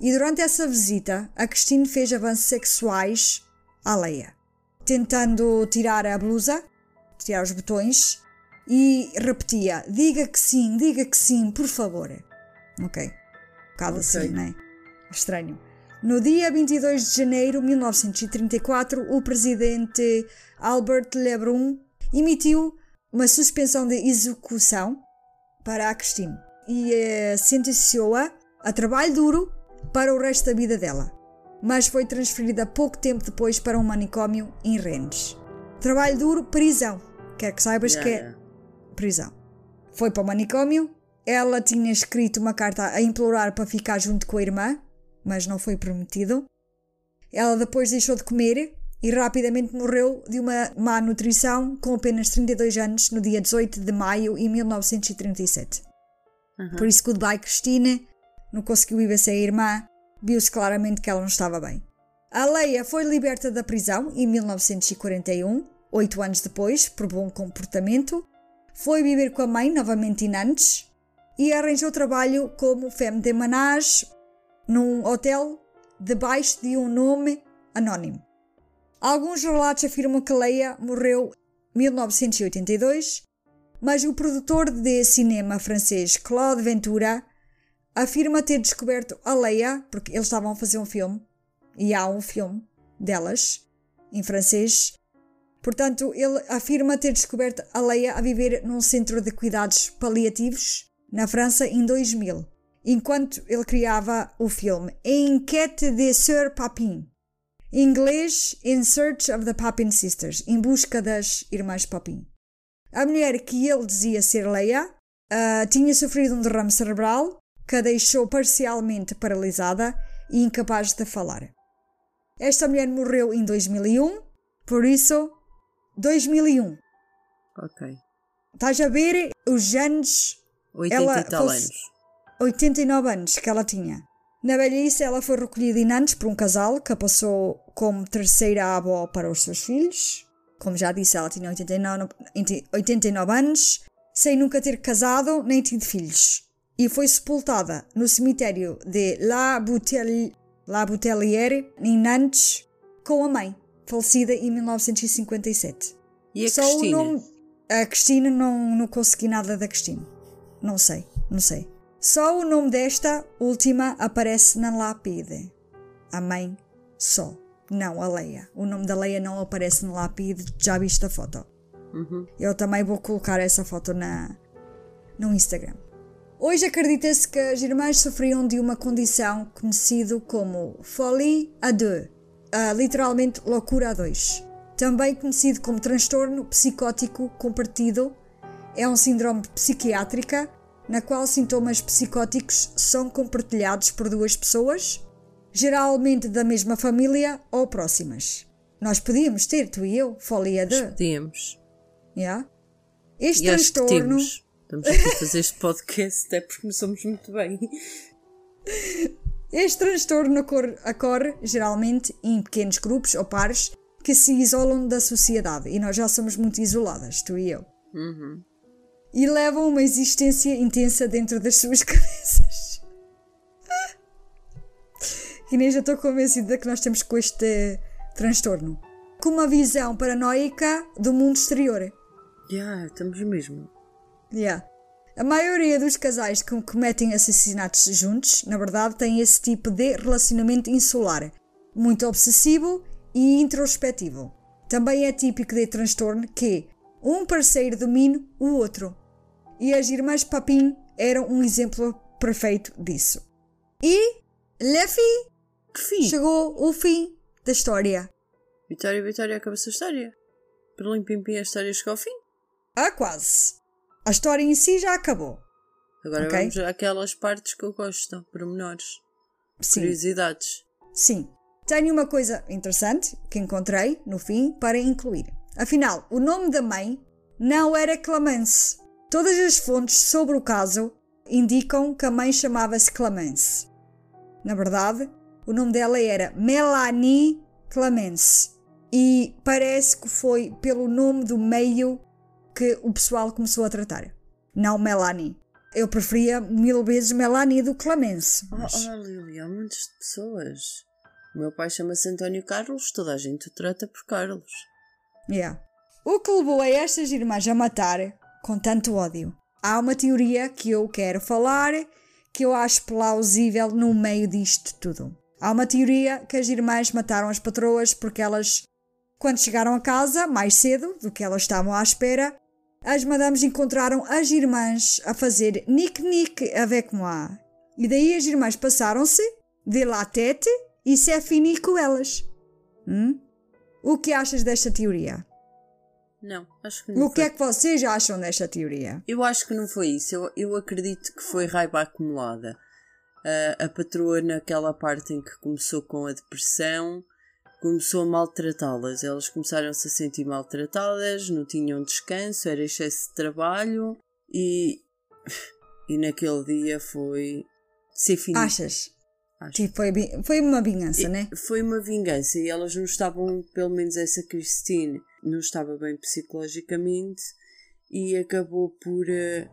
E durante essa visita, a Christine fez avanços sexuais à Leia, tentando tirar a blusa, tirar os botões, e repetia: Diga que sim, diga que sim, por favor. Ok. Bocado Ok. assim, né? Estranho. No dia 22 de janeiro de 1934, o presidente Albert Lebrun emitiu uma suspensão de execução para a Christine e eh, sentenciou-a a trabalho duro para o resto da vida dela, mas foi transferida pouco tempo depois para um manicômio em Rennes. Trabalho duro, prisão. Quer que saibas Yeah, que é yeah. prisão. Foi para o manicômio. Ela tinha escrito uma carta a implorar para ficar junto com a irmã, mas não foi permitido. Ela depois deixou de comer e rapidamente morreu de uma má nutrição com apenas 32 anos no dia 18 de maio de 1937. Por isso, goodbye, Cristina. Não conseguiu ir ver sem a irmã. Viu-se claramente que ela não estava bem. A Leia foi liberta da prisão em 1941, oito anos depois, por bom comportamento. Foi viver com a mãe, novamente em Nantes, e arranjou trabalho como femme de menage num hotel debaixo de um nome anónimo. Alguns relatos afirmam que Leia morreu em 1982, mas o produtor de cinema francês Claude Ventura afirma ter descoberto a Leia, porque eles estavam a fazer um filme, e há um filme delas, em francês. Portanto, ele afirma ter descoberto a Leia a viver num centro de cuidados paliativos na França em 2000, enquanto ele criava o filme Enquête de Sœur Papin. Em inglês, In Search of the Papin Sisters, em busca das irmãs Papin. A mulher que ele dizia ser Leia ah, tinha sofrido um derrame cerebral que a deixou parcialmente paralisada e incapaz de falar. Esta mulher morreu em 2001, por isso, 2001. Ok. Estás a ver os anos 80 Ela e tal anos. 89 anos que ela tinha. Na velhice, ela foi recolhida em Nantes por um casal que a passou como terceira avó para os seus filhos. Como já disse, ela tinha 89, 89 anos, sem nunca ter casado nem tido filhos. E foi sepultada no cemitério de La, Boutel- La Boutellière, em Nantes, com a mãe, falecida em 1957. E a Só Cristina? o nome. A Cristina não, não consegui nada da Cristina. Não sei, não sei. Só o nome desta última aparece na lápide. A mãe, só. Não a Leia. O nome da Leia não aparece na lápide. Já viste a foto? Uhum. Eu também vou colocar essa foto na, no Instagram. Hoje acredita-se que as irmãs sofriam de uma condição conhecida como folie à deux, ah, literalmente loucura a dois. Também conhecido como transtorno psicótico compartido, é um síndrome psiquiátrica na qual sintomas psicóticos são compartilhados por duas pessoas, geralmente da mesma família ou próximas. Nós podíamos ter, tu e eu, folie à deux. Podíamos. Yeah? Este E acho transtorno temos. Estamos aqui a fazer este podcast até porque somos muito bem. Este transtorno ocor- ocorre geralmente em pequenos grupos ou pares que se isolam da sociedade e nós já somos muito isoladas, tu e eu. Uhum. E levam uma existência intensa dentro das suas cabeças. E nem já estou convencida que nós temos com este transtorno. Com uma visão paranoica do mundo exterior. Já, estamos mesmo. Yeah. A maioria dos casais que cometem assassinatos juntos, na verdade, têm esse tipo de relacionamento insular, muito obsessivo e introspectivo. Também é típico de transtorno que um parceiro domine o outro. E as irmãs Papin eram um exemplo perfeito disso. E, Luffy, fim! chegou o fim da história. Vitória, Vitória, acaba-se a história. Perlim Pim Pim, a história chegou ao fim. Ah, quase. A história em si já acabou. Agora Ok. vamos àquelas partes que eu gosto, pormenores, Sim. curiosidades. Sim. Tenho uma coisa interessante que encontrei no fim para incluir. Afinal, o nome da mãe não era Clemence. Todas as fontes sobre o caso indicam que a mãe chamava-se Clemence. Na verdade, o nome dela era Melanie Clemence. E parece que foi pelo nome do meio que o pessoal começou a tratar. Não Melanie. Eu preferia mil vezes Melanie do Clemence. Oh, mas- oh, Lili, há muitas pessoas. O meu pai chama-se António Carlos, toda a gente o trata por Carlos. Yeah. O que levou a estas irmãs a matar com tanto ódio? Há uma teoria que eu quero falar que eu acho plausível no meio disto tudo. Há uma teoria que as irmãs mataram as patroas porque elas, quando chegaram a casa, mais cedo do que elas estavam à espera, as madames encontraram as irmãs a fazer nique-nique avec moi. E daí as irmãs passaram-se de la tête e se com elas. Hum? O que achas desta teoria? Não, acho que não O que foi. é que vocês acham desta teoria? Eu acho que não foi isso. Eu, eu acredito que foi raiva acumulada. Ah, a patroa, naquela parte em que começou com a depressão, começou a maltratá-las. Elas começaram-se a sentir maltratadas, não tinham descanso, era excesso de trabalho e, e naquele dia foi ser finito. Achas? Acho. Tipo, foi, foi uma vingança, E né? Foi uma vingança e elas não estavam, pelo menos essa Christine, não estava bem psicologicamente e acabou por. eh,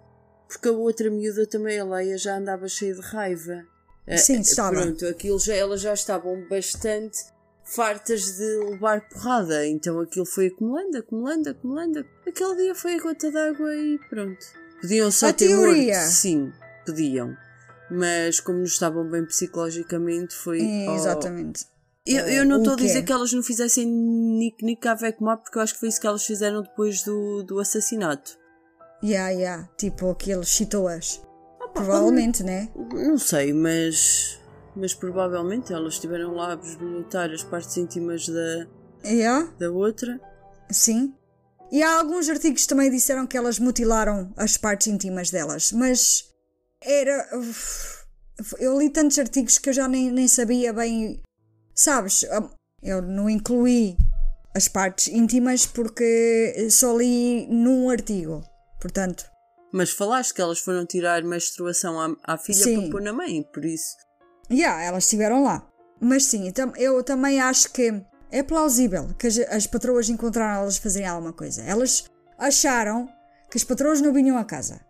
porque a outra miúda também, a Leia, já andava cheia de raiva. Eh, Sim, eh, estava. Pronto, aquilo já, elas já estavam bastante fartas de levar porrada, então aquilo foi acumulando, acumulando, acumulando. Aquele dia foi a gota d'água e pronto. Podiam só A ter teoria. morto, sim, podiam. Mas como não estavam bem psicologicamente, foi. oh, Exatamente. Eu, eu não estou a dizer que elas não fizessem Nick Nick avec porque eu acho que foi isso que elas fizeram depois do, do assassinato. Yeah, yeah. Tipo, aquilo chitou-as. Provavelmente, né? Não sei, mas. Mas provavelmente elas estiveram lá a bisbilhotar as partes íntimas da, Yeah, da outra. sim. E há alguns artigos que também disseram que elas mutilaram as partes íntimas delas, mas era. Eu li tantos artigos que eu já nem, nem sabia bem. Sabes? hum, Eu não incluí as partes íntimas porque só li num artigo. Portanto, Mas falaste que elas foram tirar menstruação à, à filha Sim. para pôr na mãe, por isso. Yeah, elas estiveram lá. Mas sim, então, eu também acho que é plausível que as, as patroas encontraram elas fazerem alguma coisa. Elas acharam que as patroas não vinham a casa,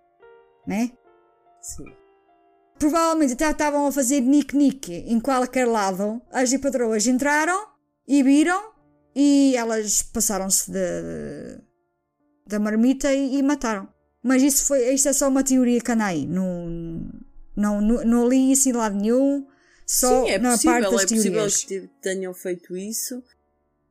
né? Sim. Provavelmente até estavam a fazer nique-nique em qualquer lado. As patroas entraram e viram e elas passaram-se da marmita e, e mataram. Mas isso, foi, isto é só uma teoria que anda aí. Não, não, não, não li isso em lado nenhum. Só Sim, é na possível, parte das é possível teorias. que te- tenham feito isso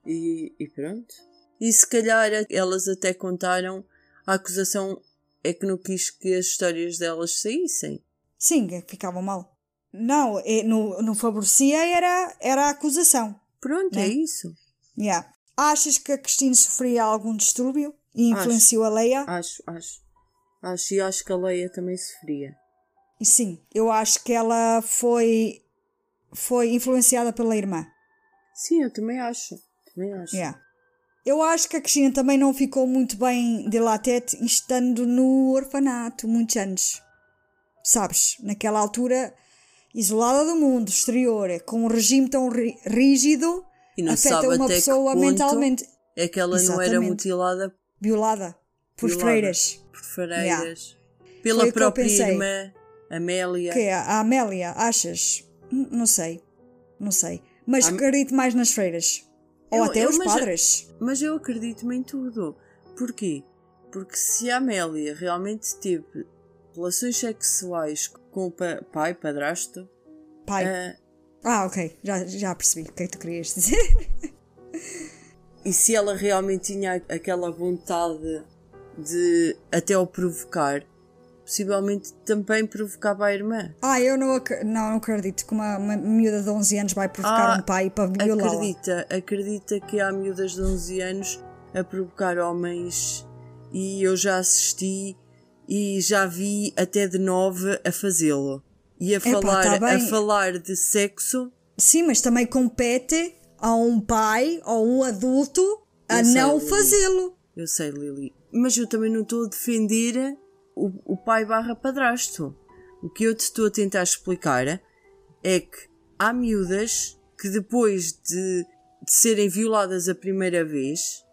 e, e pronto. E se calhar elas até contaram, a acusação é que não quis que as histórias delas saíssem. Sim, que ficavam mal. Não, é- no, no favorecia era, era a acusação. Pronto, Né? é isso. Yeah. Achas que a Cristina sofria algum distúrbio e influenciou a Leia? Acho, acho. Acho e acho que a Leia também sofria. E Sim, eu acho que ela foi, foi influenciada pela irmã. Sim, eu também acho. Também acho. Yeah. Eu acho que a Cristina também não ficou muito bem de latete estando no orfanato muitos anos. Sabes, naquela altura, isolada do mundo exterior, com um regime tão rígido, E não afeta uma pessoa mentalmente É que ela não era Exatamente. mutilada violada por Violada. freiras. por freiras. Yeah. Pela Foi própria irmã, Amélia. Que é a Amélia, achas? Hum, Não sei. Não sei. Mas Am- acredito mais nas freiras. Ou Eu- até eu- os mas- padres. Mas eu acredito-me em tudo. Porquê? Porque se a Amélia realmente teve relações sexuais com o pa- pai, padrasto, Pai. ah, Ah, ok. Já, já percebi o que é que tu querias dizer. e se ela realmente tinha aquela vontade de até o provocar, possivelmente também provocava a irmã. Ah, eu não, ac- não, não acredito que uma, uma miúda de 11 anos vai provocar Ah, um pai para violá-la. Acredita, acredita que há miúdas de 11 anos a provocar homens e eu já assisti e já vi até de 9 a fazê-lo. E a Epá, falar, tá a falar de sexo, Sim, mas também compete a um pai ou um adulto a Eu não fazê-lo. eu sei, Lili, mas eu também não estou a defender o, o pai barra padrasto. O que eu te estou a tentar explicar é que há miúdas que depois de, de serem violadas a primeira vez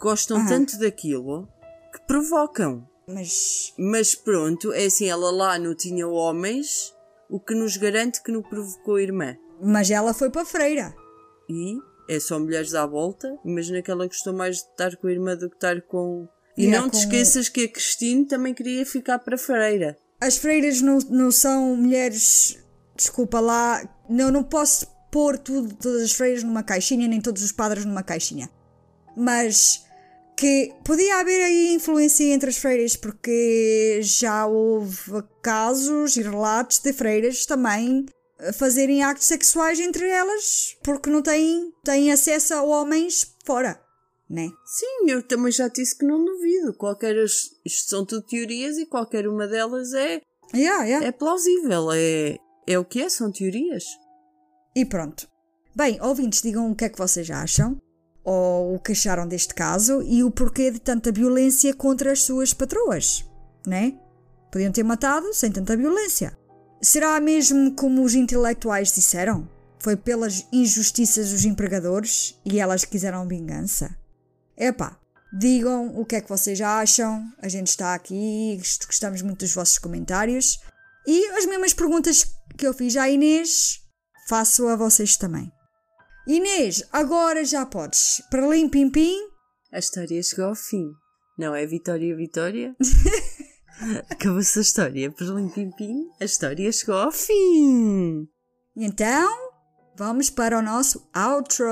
gostam tanto daquilo que provocam. Mas Mas pronto, é assim, ela lá não tinha homens, o que nos garante que não provocou a irmã. Mas ela foi para a freira. E é só mulheres à volta. Imagina que ela gostou mais de estar com a irmã do que estar com. E Yeah, não te com- esqueças que a Cristine também queria ficar para a freira. As freiras não, não são mulheres. Desculpa lá. Não, não posso pôr tudo, todas as freiras numa caixinha, nem todos os padres numa caixinha. Mas que podia haver aí influência entre as freiras, porque já houve casos e relatos de freiras também a fazerem actos sexuais entre elas, porque não têm, têm acesso a homens fora, né? Sim, eu também já disse que não duvido. Qualquer. Isto são tudo teorias e qualquer uma delas é, Yeah, yeah. é plausível. É, é o que é, são teorias. E pronto. Bem, ouvintes, digam o que é que vocês acham, ou o que acharam deste caso e o porquê de tanta violência contra as suas patroas, né? Podiam ter matado sem tanta violência. Será mesmo como os intelectuais disseram? Foi pelas injustiças dos empregadores e elas quiseram vingança? Epá, digam o que é que vocês acham, a gente está aqui, gost- gostamos muito dos vossos comentários. E as mesmas perguntas que eu fiz à Inês, faço a vocês também. Inês, agora já podes. Para lim pim pim. A história chegou ao fim. Não é Vitória, Vitória? Acabou-se a história. Perlim pim pim, a história chegou ao fim. Então, vamos para o nosso outro.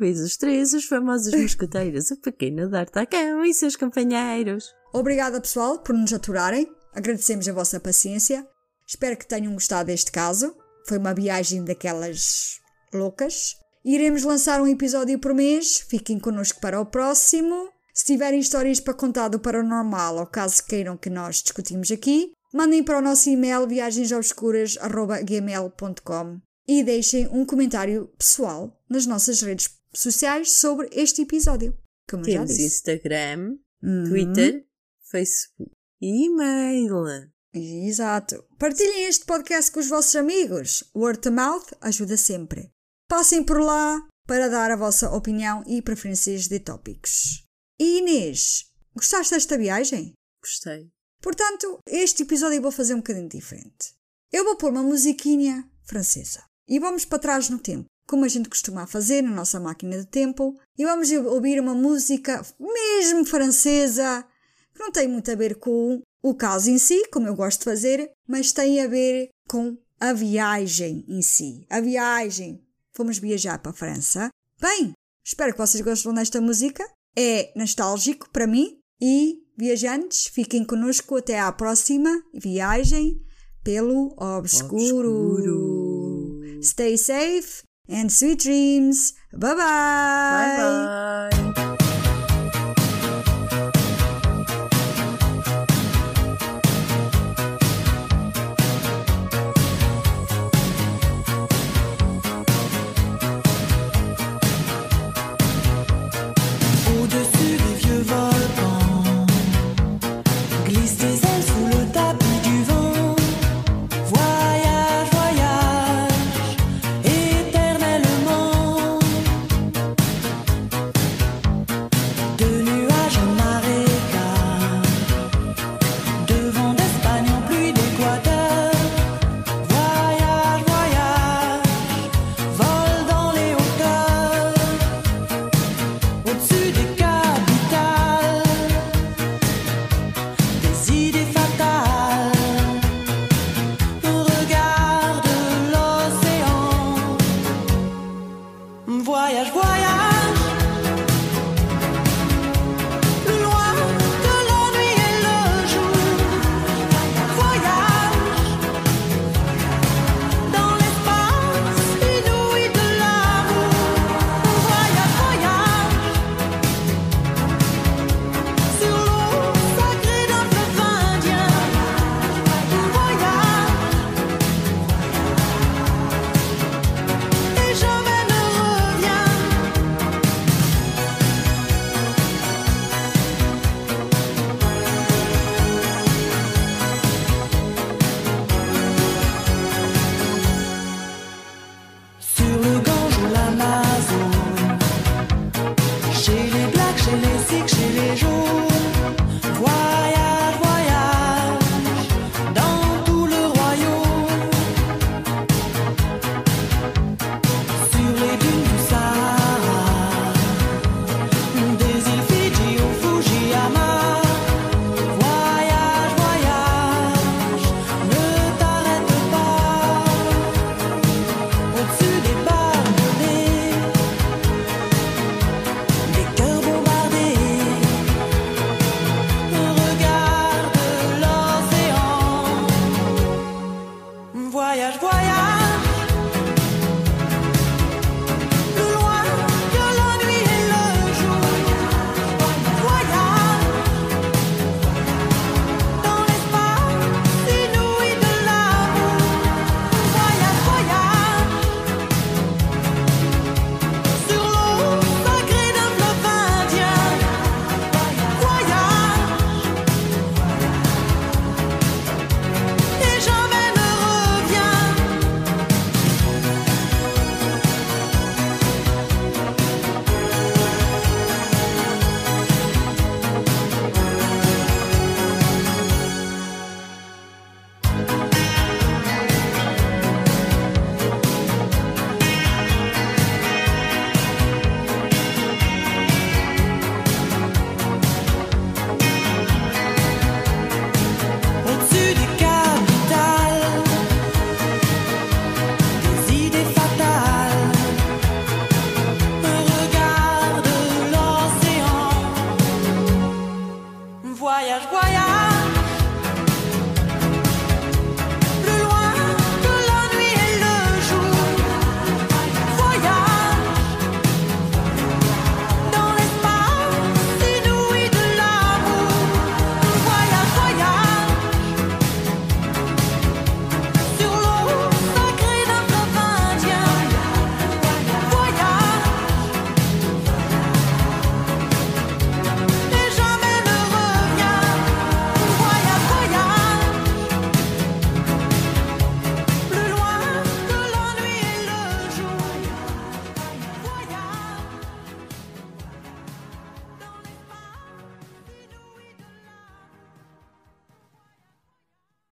Vez os três, os famosos mosqueteiros, o pequeno D'Artacão e seus companheiros. Obrigada, pessoal, por nos aturarem. Agradecemos a vossa paciência. Espero que tenham gostado deste caso. Foi uma viagem daquelas loucas. Iremos lançar um episódio por mês. Fiquem connosco para o próximo. Se tiverem histórias para contar do paranormal ou caso queiram que nós discutimos aqui, mandem para o nosso e-mail viagensobscuras.gmail.com e deixem um comentário pessoal nas nossas redes sociais sobre este episódio. Como eu já Temos disse. Instagram, Uhum. Twitter, Facebook e e-mail. Exato. Partilhem este podcast com os vossos amigos. Word to mouth ajuda sempre. Passem por lá para dar a vossa opinião e preferências de tópicos. E Inês, gostaste desta viagem? Gostei. Portanto, este episódio eu vou fazer um bocadinho diferente. Eu vou pôr uma musiquinha francesa. E vamos para trás no tempo, como a gente costuma fazer na nossa máquina de tempo. E vamos ouvir uma música mesmo francesa, que não tem muito a ver com o caso em si, como eu gosto de fazer, mas tem a ver com a viagem em si. A viagem. Fomos viajar para a França. Bem, espero que vocês gostem desta música. É nostálgico para mim. E, viajantes, fiquem connosco até à próxima viagem pelo obscuro. Obscuro. Stay safe and sweet dreams. Bye bye.